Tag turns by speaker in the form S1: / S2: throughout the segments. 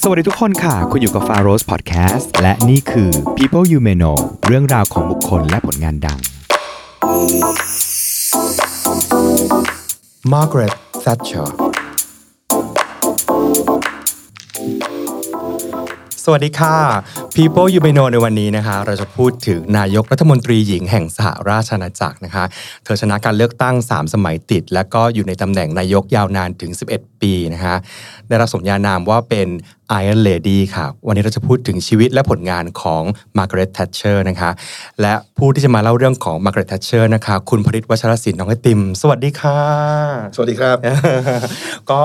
S1: สวัสดีทุกคนค่ะ คุณอยู่กับ f a r o s Podcast และนี่คือ People You May Know เรื่องราวของบุคคลและผลงานดัง
S2: Margaret Thatcher สวัสดีค่ะ People You May Know ในวันนี้นะคะ เราจะพูดถึงนายกรัฐมนตรีหญิงแห่งสหราชอาณาจักรนะคะ เธอชนะการเลือกตั้ง 3 สมัยติด และก็อยู่ในตำแหน่งนายกยาวนานถึง 11 ปีนะคะได้รับสมญานามว่าเป็น Iron Lady ค่ะ วันนี้เราจะพูดถึงชีวิตและผลงานของ Margaret Thatcher นะคะ และผู้ที่จะมาเล่าเรื่องของ Margaret Thatcher นะคะ คุณผริตวัชรศิลป์น้องไอติม สวัสดีค่ะ
S3: สวัสดีครับ
S2: ก็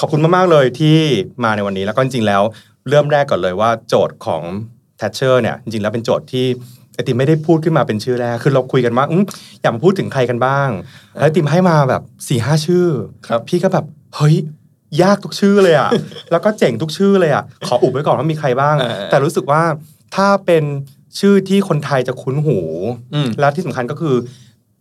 S2: ขอบคุณมาก ๆ เลยที่มาในวันนี้แล้วก็จริงๆแล้ว เริ่มแรกก่อนเลยว่าโจทย์ของ Thatcher เนี่ยจริงๆแล้วเป็นโจทย์ที่ไอติมไม่ได้พูดขึ้นมาเป็นชื่อแรก คือเราคุยกันว่าอมอยากมาพูดถึงใครกันบ้าง แล้วไอติมให้มาแบบ4ี่ห้าชื่อ
S3: ครับ
S2: พี่ก็แบบเฮ้ยยากทุกชื่อเลยอะ แล้วก็เจ๋งทุกชื่อเลยอะ ขออุบไว้ก่อนว่ามีใครบ้าง
S3: เออ
S2: แต่รู้สึกว่าถ้าเป็นชื่อที่คนไทยจะคุ้นหู
S3: อืม
S2: แล้วที่สำคัญก็คือ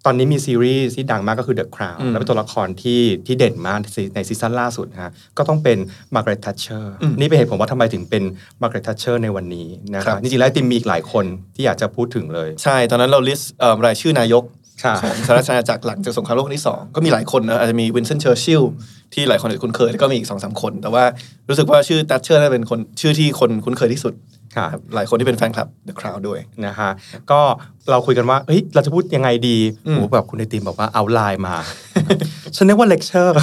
S2: ตอนนี้มีซีรีส์ที่ดังมากก็คือ The Crown
S3: อืม
S2: แล้วเป็นตัวละครที่ที่เด่นมากในในซีซั่นล่าสุดนะฮะก็ต้องเป็น Margaret Thatcher
S3: อืม
S2: นี่เป็นเหตุผลว่าทำไมถึงเป็น Margaret Thatcher ในวันนี้นะค
S3: ครั
S2: รับบจริงๆแล้วไอติมมีอีกหลายคนที่อยากจะพูดถึงเลย
S3: ใช่ ตอนนั้นเรา list เอ่อรายชื่อนายก
S2: ค่ะ
S3: ของสหราชอาณาจักรหลังจากสงครามโลกครั้งที่ 2 ก็มีหลายคนนะอาจจะมีวินสตันเชอร์ชิลที่หลายคนอาจจะคุ้นเคยแล้วก็มีอีกสองสามคน แต่ว่ารู้สึกว่าชื่อแทตเชอร์น่าเป็นคนชื่อที่คนคุ้นเคยที่สุด
S2: ค่ะ
S3: ครับหลายคนที่เป็นแฟนคลับ The Crown ด้วย
S2: นะฮะก็เราคุยกันว่าเฮ้ยเราจะพูดยังไงดี
S3: อืม
S2: โอ้แบบคุณไอติมบอกว่าเอาไลน์มา ฉันนึกว่าเลคเชอร์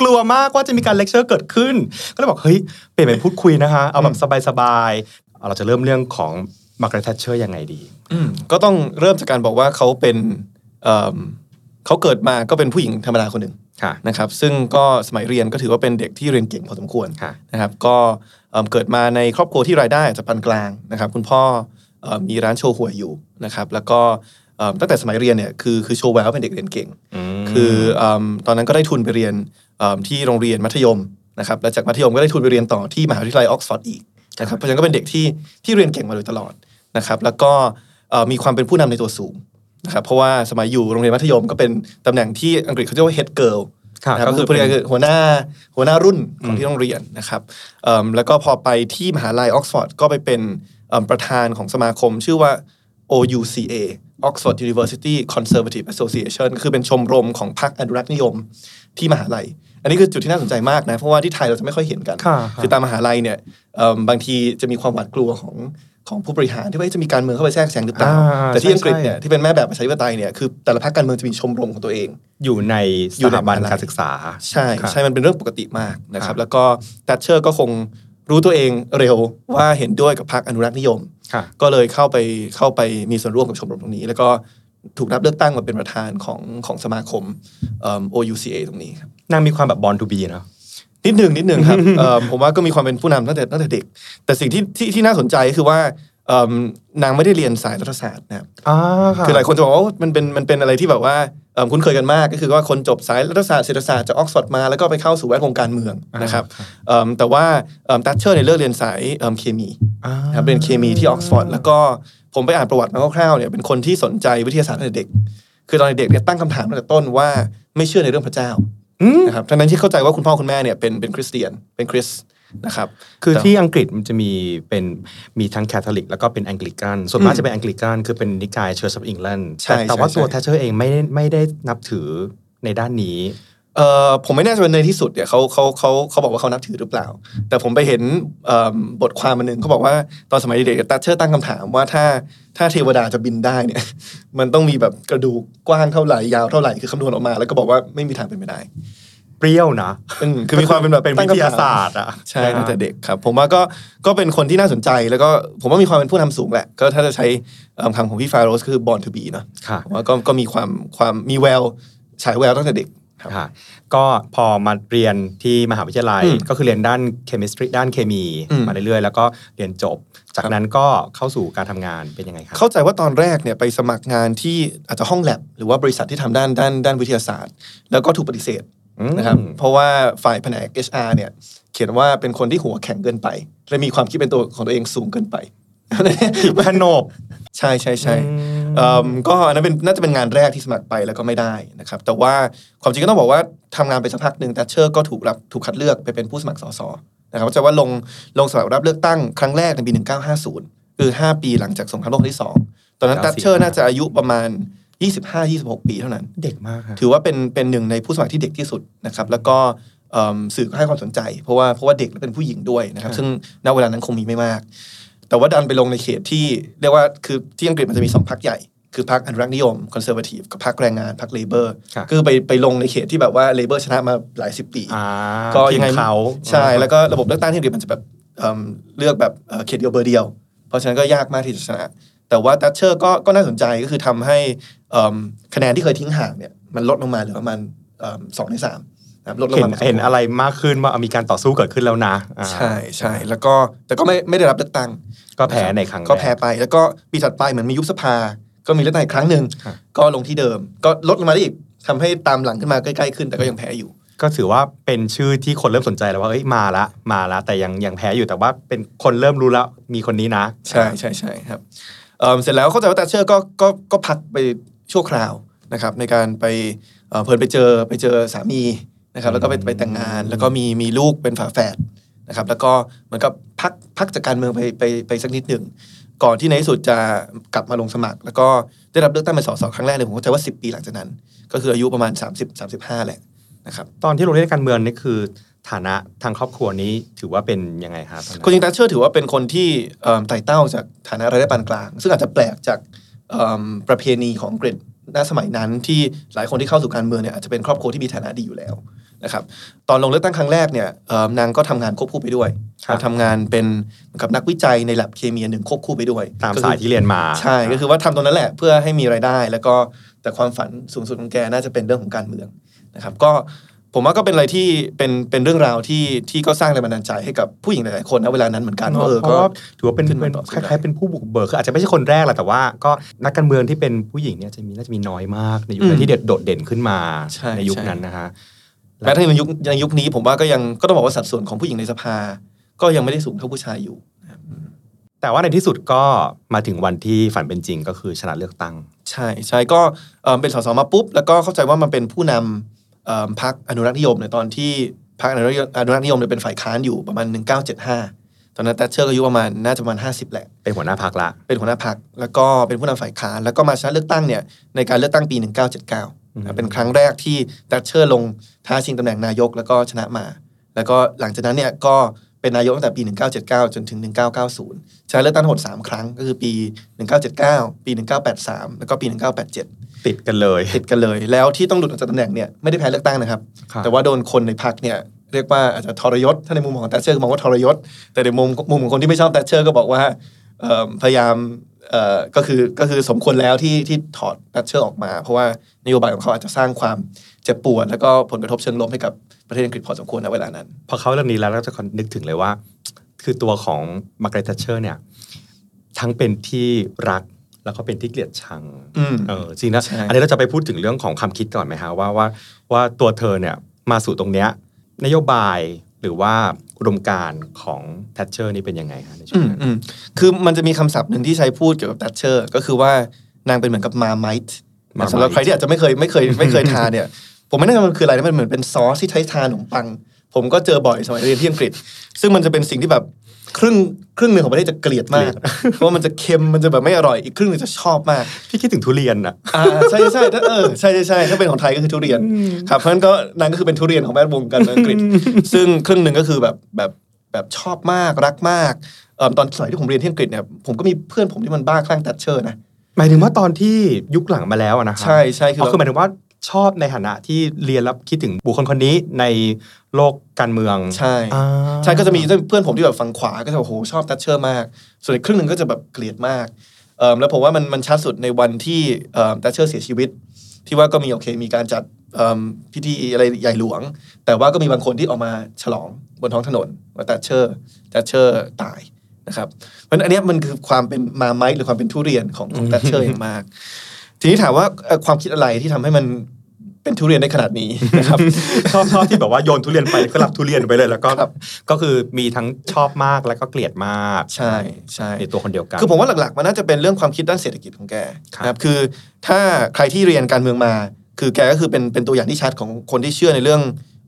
S2: กลัวมากว่าจะมีการเลคเชอร์เกิดขึ้น ก็เลยบอกเฮ้ยเปลี่ยนเป็นพูดคุยนะฮะเอาแบบสบายๆเอาเราจะเริ่มเรื่องของมาร์กาเร็ต t ทเชอร์ยังไงดี
S3: ก็ต้องเริ่มจากการบอกว่าเขาเป็นเอิ่มเขาเกิดมาก็เป็นผู้หญิงธรรมดาคนหนึ่ง
S2: ค่ะ
S3: นะครับซึ่งก็สมัยเรียนก็ถือว่าเป็นเด็กที่เรียนเก่งพอสมควร
S2: ค่ะ
S3: นะครับก็เอิ่มเกิดมาในครอบครัวที่รายได้อาจจะปานกลางนะครับคุณพ่อเอิ่มมีร้านโชห่วยอยู่นะครับแล้วก็เอิ่มตั้งแต่สมัยเรียนเนี่ยคือคือโชว์แววเป็นเด็กเรียนเก่ง คือเอิ่มตอนนั้นก็ได้ทุนไปเรียนเอิ่มที่โรงเรียนมัธยมนะครับแล้วจากมัธยมก็ได้ทุนไปเรียนต่อที่มหาวิทยาลัยออกซฟอร์ดอีกนะครับเพราะฉะนั้นก็เป็นเด็กที่ที่เรียนเก่งมาโดยตลอดนะครับแล้วก็เอ่อมีความเป็นผู้นำในตัวสูง นะครับเพราะว่าสมัยอยู่โรงเรียนมัธยมก็เป็นตำแหน่งที่อังกฤษเขาเรียกว่า head girl
S2: ค่ะ
S3: นะครับ
S2: ก็
S3: ก็
S2: คื
S3: คืออภรรยาคือหัวหน้าหัวหน้ารุ่นของ
S2: อืม
S3: ที่โรงเรียนนะครับเอิ่มแล้วก็พอไปที่มหาลัยออกซฟอร์ดก็ไปเป็นเอิ่มประธานของสมาคมชื่อว่า OUCA Oxford University Conservative Association คือเป็นชมรมของพรรคอนุรักษ์นิยมที่มหาลัย อันนี้คือจุดที่น่าสนใจมากนะ เพราะว่าที่ไทยเราจะไม่ค่อยเห็นกัน
S2: ค่ะ
S3: คือตามมหาลัยเนี่ยเอิ่มบางทีจะมีความหวาดกลัวของ ของผู้บริหารที่ว่าจะมีการเมืองเข้าไปแทรกแซงหรือเปล่า
S2: อ่า
S3: แต่ที่อังกฤษ
S2: ใช่
S3: เนี่ยที่เป็นแม่แบบประชาธิปไตยเนี่ยคือแต่ละพรรคการเมืองจะมีชมรมของตัวเอง
S2: อยู่ใน
S3: อ
S2: ส
S3: ยู่ใน
S2: ถาบัน
S3: มหาลัย
S2: การศึกษา
S3: ใช่
S2: ครับ
S3: ใช่มันเป็นเรื่องปกติมากนะครั
S2: ครับบ
S3: แล้วก็ดัชเชอร์ก็คงรู้ตัวเองเร็วว่าเห็นด้วยกับพรรคอนุรักษ์นิยม
S2: ค่ะ
S3: ก็เลยเข้าไปเข้าไปมีส่วนร่วมกับชมรมตรงนี้ แล้วก็ถูกรับเลือกตั้งมาเป็นประธานของของสมาคมเอิ่ม OUCA ตรงนี้ครับ
S2: นางมีความแบบ born to be เนาะ
S3: นิดหนึ่งนิดหนึ่งครับเอิ่มผมว่าก็มีความเป็นผู้นำตั้งแต่ตั้งแต่เด็ก แต่สิ่งที่ที่ที่น่าสนใจก็คือว่าเอิ่มนางไม่ได้เรียนสายรัฐศาสตร์นะครับ
S2: อ่าค่ะ
S3: คือหลายคนจะบอกว่ามันเป็นมันเป็นอะไรที่แบบว่าเอิ่มคุ้นเคยกันมาก ก็คือว่าคนจบสายรัฐศาสตร์เศรษฐศาสตร์จากออกซฟอร์ดมาแล้วก็ไปเข้าสู่แวดวงการเมืองนะครับเอิ่มแต่ว่าแทตเชอร์เนี่ยเลือกเรียนสายเอิ่มเคมี
S2: อ่า
S3: นะครับเรียนเคมีที่ออกซฟอร์ดแล้วก็ผมไปอ่านประวัติมาคร่าวๆเนี่ยเป็นคนที่สนใจวิทยาศาสตร์ตั้งแต่เด็ก คือตอนเด็กเนี่ยตั้งคำถามตั้งแต่ต้นว่าไม่เชื่อในเรื่องพระเจ้า
S2: อืม
S3: นะครับทั้งนั้นที่เข้าใจว่าคุณพ่อคุณแม่เนี่ยเป็นเป็นคริสเตียนเป็นคริสต์นะครับ
S2: คือ
S3: แต่
S2: ที่อังกฤษมันจะมีเป็นมีทั้งแคทอลิกแล้วก็เป็นแองกลิกันส่วนมากจะเป็นแองกลิกันคือเป็นนิกาย Church of England
S3: ใช่
S2: แต่ว่า
S3: ใช่
S2: ตัว
S3: ใช่
S2: แทตเชอร์เองไม่ได้ไม่ได้นับถือในด้านนี้
S3: เอ่อผมไม่แน่ใจว่าในที่สุดเนี่ยเขาเขาเขาเขาบอกว่าเขานับถือหรือเปล่า แต่ผมไปเห็นเอิ่มบทความมันหนึ่งเขาบอกว่าตอนสมัยเด็กๆตัชเชอร์ตั้งคำถามว่าถ้าถ้าเทวดาจะบินได้เนี่ย มันต้องมีแบบกระดูกกว้างเท่าไหร่ยาวเท่าไหร่คือคำนวณออกมา แล้วก็บอกว่าไม่มีทางเป็นไปได้
S2: เปรี้ยวนะ
S3: อืมคือมีความเป็นแบบ
S2: เป็น
S3: ตั้
S2: วิ
S3: งคำถม
S2: ทยาศาสตร์อะ
S3: ใช่ตั้งแต่เด็กครับ ผมว่าก็ก็เป็นคนที่น่าสนใจแล้วก็ผมว่ามีความเป็นผู้นำสูงแหละ ก็ถ้าจะใช้เอิ่มคำของพี่ฟาโรสก็คือ born to be เนอะ
S2: ค่ะ
S3: ผมว่าก็ก็มีความความมีแววฉายแววตั้งแต่เด็กครับ
S2: ค่ะ ก็พอมาเรียนที่มหาวิทยาลัย
S3: อืม
S2: ก็คือเรียนด้าน chemistry ด้านเคมี
S3: อืม
S2: มาเรื่อยๆ แล้วก็เรียนจบ จากนั้นก็เข้าสู่การทำงานเป็นยังไงครับ
S3: เข้าใจว่าตอนแรกเนี่ยไปสมัครงานที่อาจจะห้องแลบหรือว่าบริษัทที่ทำด้านด้านด้านวิทยาศาสตร์ แล้วก็ถูกปฏิเสธ
S2: อืม
S3: นะครับเพราะว่าฝ่ายแผนก HR เนี่ยเขียนว่าเป็นคนที่หัวแข็งเกินไป และมีความคิดเป็นตัวของตัวเองสูงเกินไป
S2: ขนบ
S3: ใช่ใช่ใช่
S2: อืม
S3: เอิ่ม ก็อันนั้นเป็นน่าจะเป็นงานแรกที่สมัครไปแล้วก็ไม่ได้นะครับ แต่ว่าความจริงก็ต้องบอกว่าทำงานไปสักพักหนึ่งแตชเชอร์ก็ถูกรับถูกคัดเลือกไปเป็นผู้สมัครสสนะครับจะว่าลงลงสมัครรับเลือกตั้งครั้งแรกในปี 1950 คือ 5 ปีหลังจากสงครามโลกครั้งที่ 2 ตอนนั้น
S2: 94
S3: ตัชเชอร์น่าจะอายุประมาณ 25-26 ปีเท่านั้น
S2: เด็กมากครับ
S3: ถือว่าเป็นเป็นหนึ่งในผู้สมัครที่เด็กที่สุดนะครับแล้วก็เอิ่มสื่อก็ให้ความสนใจ เพราะว่าเพราะว่าเด็กและเป็นผู้หญิงด้วยนะครับ
S2: ครับ
S3: ซึ่งณเวลานั้นคงมีไม่มาก แต่ว่าดันไปลงในเขตที่เรียกว่าคือที่อังกฤษมันจะมีสองพรรคใหญ่คือพรรคอนุรักษ์นิยม Conservative กับพรรคแรงงานพรรค Labour
S2: ครับ
S3: คือไปไปลงในเขตที่แบบว่า Labour ชนะมาหลายสิบปี
S2: อ่า
S3: ก็ยังไง
S2: ทีมเขา
S3: ใช่แล้วก็ระบบเลือกตั้งที่อังกฤษมันจะแบบเอิ่มเลือกแบบเอ่อเขตเดียวเบอร์เดียว เพราะฉะนั้นก็ยากมากที่จะชนะ แต่ว่าแตชเชอร์ก็ก็น่าสนใจก็คือทำให้เอิ่มคะแนนที่เคยทิ้งห่างเนี่ยมันลดลงมาเหลือประมาณเอิ่มสองในสาม นะครับลดลง
S2: เห็น
S3: มา
S2: เห็นอะไรมากขึ้นว่ามีการต่อสู้เกิดขึ้นแล้วนะอ่า
S3: ใช่ใช่แล้วก็แต่ก็ไม่ไม่ได้รับเลือกตั้ง
S2: ก็แพ้ในครั้ง
S3: ก็แพ้
S2: รก
S3: ไป แล้วก็ปีถัดไปเหมือนมียุบสภา ก็มีเลือกตั้งอีกครั้งหนึ่ง
S2: ครับ
S3: ก็ลงที่เดิม ก็ลดลงมาได้อีกทำให้ตามหลังขึ้นมาใกล้ๆขึ้นแต่ก็ยังแพ้อยู่
S2: ก็ถือว่าเป็นชื่อที่คนเริ่มสนใจแล้วว่าเอ้ยมาละมาละแต่ยังยังแพ้อยู่แต่ว่าเป็นคนเริ่มรู้แล้วมีคนนี้นะ
S3: ใช่ใช่ใช่ครับเอิ่มเสร็จแล้วเข้าใจว่าแต่เชอร์ก็ก็ก็พักไปชั่วคราวนะครับในการไปเอ่อเพลินไปเจอไปเจอสามี นะครับแล้วก็ไปไปแต่งงาน แล้วก็มีมีลูกเป็นฝาแฝดนะครับแล้วก็เหมือนกับพักพักจากการเมืองไปไปไปสักนิดหนึ่งก่อนที่ในที่สุดจะกลับมาลงสมัคร แล้วก็ได้รับเลือกตั้งเป็นสสครั้งแรกเลยผมเข้าใจว่า 10 ปีหลังจากนั้น ก็คืออายุประมาณ 30 35แหละนะครับ
S2: ตอนที่ลงเล่นการเมืองนี่คือฐานะทางครอบครัวนี้ถือว่าเป็นยังไงครับตอนนั้น
S3: คนจริงตัชเชอร์ถือว่าเป็นคนที่เอิ่มไต่เต้าจากฐานะรายได้ปานกลาง ซึ่งอาจจะแปลกจากเอิ่มประเพณีของอังกรีก ณสมัยนั้นที่หลายคนที่เข้าสู่การเมืองเนี่ยอาจจะเป็นครอบครัวที่มีฐานะดีอยู่แล้วนะครับตอนลงเลือกตั้งครั้งแรกเนี่ยเอิ่มนางก็ทำงานควบคู่ไปด้วย
S2: ครับ
S3: ทำงานเป็นเหมือนกับนักวิจัยในแลบเคมีอันหนึ่งควบคู่ไปด้วย
S2: ตาม
S3: ก็คือ
S2: สายที่เรียนมา
S3: ใช่ก็คือว่าทำตรงนั้นแหละเพื่อให้มีรายได้ แล้วก็แต่ความฝันสูงสุดของแกน่าจะเป็นเรื่องของการเมืองนะครับก็ ผมว่าก็เป็นอะไรที่เป็นเป็นเรื่องราวที่ที่ก็สร้างแรงบันดาลใจให้กับผู้หญิงหลายๆคนนะเวลานั้นเหมือนกันว่าเออ
S2: เพ
S3: ก็
S2: ราะว่าถือว่าเป็น
S3: ขึ้นมา
S2: เป็น
S3: ต่อสู้
S2: ค
S3: ได้
S2: ล้ายๆเป็นผู้บุกเบิกคืออาจจะไม่ใช่คนแรกแหละแต่ว่าก็นักการเมืองที่เป็นผู้หญิงเนี่ยจะมีน่าจะมีน้อยมากในยุคนั้น
S3: อืม
S2: ที่เด็ดโดดเด่นขึ้นมา
S3: ใช่
S2: ยุค
S3: ใช่
S2: นั้นนะคะ
S3: แม้ถ้าในยุคในยุคนี้ผมว่าก็ยังก็ต้องบอกว่าสัดส่วนของผู้หญิงในสภา ก็ยังไม่ได้สูงเท่าผู้ชายอยู่
S2: แต่ว่าในที่สุดก็มาถึงวันที่ฝันเป็นจริงก็คือชนะเลือกตั้ง
S3: ใช่ใช่ก็เอ่อเป็นสสมาปุ๊บ แล้วก็เข้าใจว่ามันเป็นผู้นำเอ่อ พรรคอนุรักษ์นิยมในตอนที่พรรคอนุรักษ์อนุรักษ์นิยมเนี่ยเป็นฝ่ายค้านอยู่ประมาณ 1975 ตอนนั้นแตชเชอร์ก็อายุประมาณน่าจะประมาณ 50 แหละ
S2: เป็นหัวหน้าพรรคละ
S3: เป็นหัวหน้าพรรคแล้วก็เป็นผู้นำฝ่ายค้านแล้วก็มาชนะเลือกตั้งเนี่ยในการเลือกตั้งปี 1979นะเป็นครั้งแรกที่แตชเชอร์ลงท้าชิงตำแหน่งนายกแล้วก็ชนะมา แล้วก็หลังจากนั้นเนี่ยก็เป็นนายกตั้งแต่ปี 1979 จนถึง 1990ชนะเลือกตั้งทั้งหมด3ครั้งก็คือปี 1979 ปี 1983 แล้วก็ปี 1987
S2: ติดกันเลย
S3: ติดกันเลย แล้วที่ต้องหลุดออกจากตำแหน่งเนี่ยไม่ได้แพ้เลือกตั้งนะครับ
S2: ครับ
S3: แต่ว่าโดนคนในพรรคเนี่ยเรียกว่าอาจจะทรยศถ้าในมุมของแตชเชอร์ก็มองว่าทรยศ แต่ในมุมมุมของคนที่ไม่ชอบแตชเชอร์ก็บอกว่าเอิ่มพยายามเอ่อก็คือก็คือสมควรแล้วที่ที่ถอดแตชเชอร์ออกมา เพราะว่านโยบายของเขาอาจจะสร้างความเจ็บปวด แล้วก็ผลกระทบเชิงลบให้กับประเทศอังกฤษพอสมควรในเวลานั้น
S2: พอเข้าเรื่องนี้แล้วเราจะนึกถึงเลยว่า คือตัวของมาร์กาเร็ตแตชเชอร์เนี่ยทั้งเป็นที่รัก แล้วก็เป็นที่เกลียดชัง
S3: อืม
S2: เออจริงนะ
S3: ใช่
S2: อันนี้เราจะไปพูดถึงเรื่องของความคิดก่อนไหมฮะว่าว่าว่าตัวเธอเนี่ยมาสู่ตรงเนี้ยนโยบายหรือว่าอุดมการณ์ของแทชเชอร์นี่เป็นยังไงฮะในช่ว
S3: อื
S2: ง
S3: ม
S2: นั้น
S3: อืมคือมันจะมีคำศัพท์หนึ่งที่ใช้พูดเกี่ยวกับแตชเชอร์ก็คือว่านางเป็นเหมือนกับมาไมท์
S2: Marmite
S3: สำหรับใครที่อาจจะไม่เคยไม่เคยไม่เคยทานเนี่ย ผมไม่แน่ใจว่ามันคืออะไรนะมันเหมือนเป็นซอสที่ใช้ทานขนมปัง ผมก็เจอบ่อยสมัยเรียนที่อังกฤษ ซึ่งมันจะเป็นสิ่งที่แบบ ครึ่งครึ่งหนึ่งของประเทศจะเกลียดมาก เพราะว่ามันจะเค็มมันจะแบบไม่อร่อยอีกครึ่งหนึ่งจะชอบมาก
S2: พี่คิดถึงทุเรียนอะ
S3: อ่าใช่ใช่ถ้าเออใช่ใช่ใช่ถ้าเป็นของไทยก็คือทุเรียนครับเพราะฉะนั้นก็นางก็คือเป็นทุเรียนของแวดวงการเมืองอังกฤษ ซึ่งครึ่งหนึ่งก็คือแบบแบบแบบชอบมากรักมากเอ่อตอนสมัยที่ผมเรียนที่อังกฤษเนี่ยผมก็มีเพื่อนผมที่มันบ้าคลั่งแตชเชอร์นะ
S2: หมายถึงว่าตอนที่ยุคหลังมาแล้วอะนะครั
S3: ใช่ใช่คือ
S2: อ๋อคือหมายถึงว่าชอบในฐานะที่เรียนแล้วคิดถึงบุคคลคนนี้ใน โลกการเมือง
S3: ใช่
S2: อ่า
S3: ใช่ก็จะมีเพื่อนผมที่แบบฝั่งขวาก็จะโอ้โหชอบแตชเชอร์มาก ส่วนอีกครึ่งหนึ่งก็จะแบบเกลียดมากเอ่อแล้วผมว่ามันมันชัดสุดในวันที่แตชเชอร์เสียชีวิต ที่ว่าก็มีโอเคมีการจัดเอิ่มพิธีอะไรใหญ่หลวง แต่ว่าก็มีบางคนที่ออกมาฉลองบนท้องถนนว่าแตชเชอร์แตชเชอร์ตายนะครับเพราะฉะนั้นอันเนี้ยมันคือความเป็นมาไม้หรือความเป็นทุเรียนของของแตชเชอร์อย่างมาก ทีนี้ถามว่าเอ่อความคิดอะไรที่ทำให้มัน เป็นทุเรียนได้ขนาดนี้นะครับ
S2: ชอบชอบที่แบบว่าโยนทุเรียนไปก็รับทุเรียนไปเลยแล้วก็
S3: ครับ
S2: ก็คือมีทั้งชอบมากแล้วก็เกลียดมาก
S3: ใช่ใช่
S2: ในตัวคนเดียวกัน
S3: คือผมว่าหลักๆ มันน่าจะเป็นเรื่องความคิดด้านเศรษฐกิจของแก
S2: ครับ
S3: นะครับคือถ้าใครที่เรียนการเมืองมา คือแกก็คือเป็นเป็นตัวอย่างที่ชัดของคนที่เชื่อในเรื่อง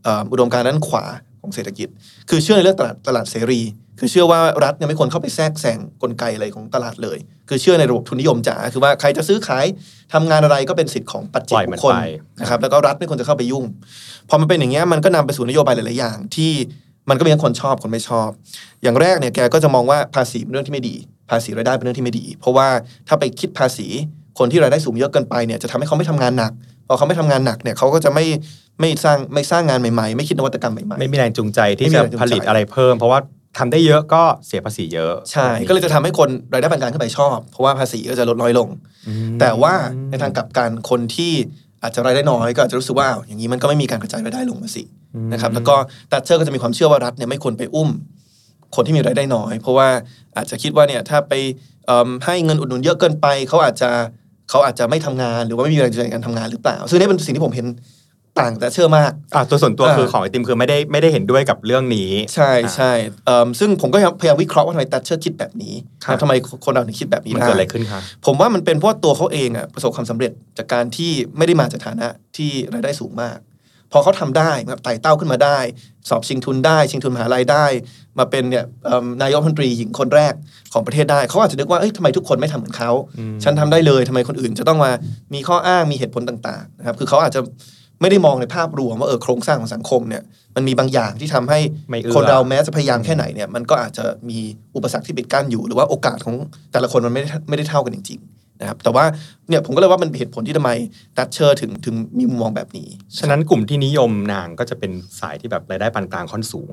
S3: เอ่ออุดมการณ์ด้านขวา ของเศรษฐกิจ คือเชื่อในเรื่องตลาดตลาดเสรี คือเชื่อว่ารัฐเนี่ยไม่ควรเข้าไปแทรกแซงกลไกอะไรของตลาดเลย คือเชื่อในระบบทุนนิยมจ๋าคือว่าใครจะซื้อขายทำงานอะไรก็เป็นสิทธิ์ของปัจเจ
S2: ปล่
S3: ก
S2: อยมั
S3: บุ
S2: น
S3: คคล
S2: ไป
S3: นะครับแล้วก็รัฐไม่ควรจะเข้าไปยุ่งพอมันเป็นอย่างเงี้ยมันก็นำไปสู่นโยบายหลายๆอย่างที่มันก็มีทั้งคนชอบคนไม่ชอบ อย่างแรกเนี่ยแกก็จะมองว่าภาษีเป็นเรื่องที่ไม่ดี ภาษีรายได้เป็นเรื่องที่ไม่ดี เพราะว่าถ้าไปคิดภาษี คนที่รายได้สูงเยอะเกินไปเนี่ยจะทำให้เขาไม่ทำงานหนักพอเขาไม่ทำงานหนักเนี่ยเขาก็จะไม่ไม่สร้างไม่สร้างงานใหม่ๆ ไม่คิดนวัตกรรมใหม่ๆ
S2: ไม่มีแรงจูงใจที่
S3: ไม่มี
S2: จะ
S3: แรงจูงใจ
S2: ผลิตอะไรเพิ่ม เพราะว่าทำได้เยอะก็เสียภาษีเยอะ
S3: ใช่ ก็เลยจะทำให้คนรายได้ปานกลางขึ้นไปชอบ เพราะว่าภาษีก็จะลดน้อยลง
S2: อืม
S3: แต่ว่าในทางกลับกันคนที่อาจจะรายได้น้อยก็อาจจะรู้สึกว่าอ้าวอย่างนี้มันก็ไม่มีการกระจายรายได้ลงมาสินะครับแล้วก็แตชเชอร์ก็จะมีความเชื่อว่ารัฐเนี่ยไม่ควรไปอุ้ม คนที่มีรายได้น้อย เพราะว่าอาจจะคิดว่าเนี่ยถ้าไปเอิ่มให้เงินอุดหนุนเยอะเกินไปเขาอาจจะ เขาอาจจะไม่ทำงานหรือว่าไม่มีแรงจูงใจในการทำงานหรือเปล่า ซึ่งนี่เป็นสิ่งที่ผมเห็นต่างแตชเชอร์มาก
S2: อะตัวส่วนตัว
S3: อ่า
S2: คือของไอติมคือไม่ได้ไม่ได้เห็นด้วยกับเรื่องนี้
S3: ใช่ใช่เอิ่มซึ่งผมก็พยายามวิเคราะห์ว่าทำไมแตชเชอร์คิดแบบนี้
S2: ครับ
S3: ทำไมคนเราถึงคิดแบบนี้
S2: มัน
S3: ได้
S2: เกิดอะไรขึ้นคะ
S3: ผมว่ามันเป็นเพราะว่าตัวเขาเองอะประสบความสำเร็จจากการที่ไม่ได้มาจากฐานะที่รายได้สูงมาก พอเขาทำได้แบบไต่เต้าขึ้นมาได้ สอบชิงทุนได้ ชิงทุนมหาลัยได้ มาเป็นเนี่ยเอิ่มนายกรัฐมนตรีหญิงคนแรกของประเทศได้ เขาอาจจะนึกว่าเอ้ยทำไมทุกคนไม่ทำเหมือนเขาฉันทำได้เลยทำไมคนอื่นจะต้องมามีข้ออ้างมีเหตุผลต่างๆนะครับคือเขาอาจจะไม่ได้มองในภาพรวมว่าเออโครงสร้างของสังคมเนี่ยมันมีบางอย่างที่ทำให้
S2: ไม่เอื้อ
S3: คนเราแม้จะพยายามแค่ไหนเนี่ยมันก็อาจจะมีอุปสรรคที่ปิดกั้นอยู่ หรือว่าโอกาสของแต่ละคนมันไม่ได้ไม่ได้เท่ากันจริงๆ นะครับแต่ว่าเนี่ยผมก็เลยว่ามันเป็นเหตุผลที่ทำไมดัชเชอร์ถึงถึงมีมุมมองแบบนี้
S2: ฉะนั้นกลุ่มที่นิยมนางก็จะเป็นสายที่แบบรายได้ปานกลางค่อนสูง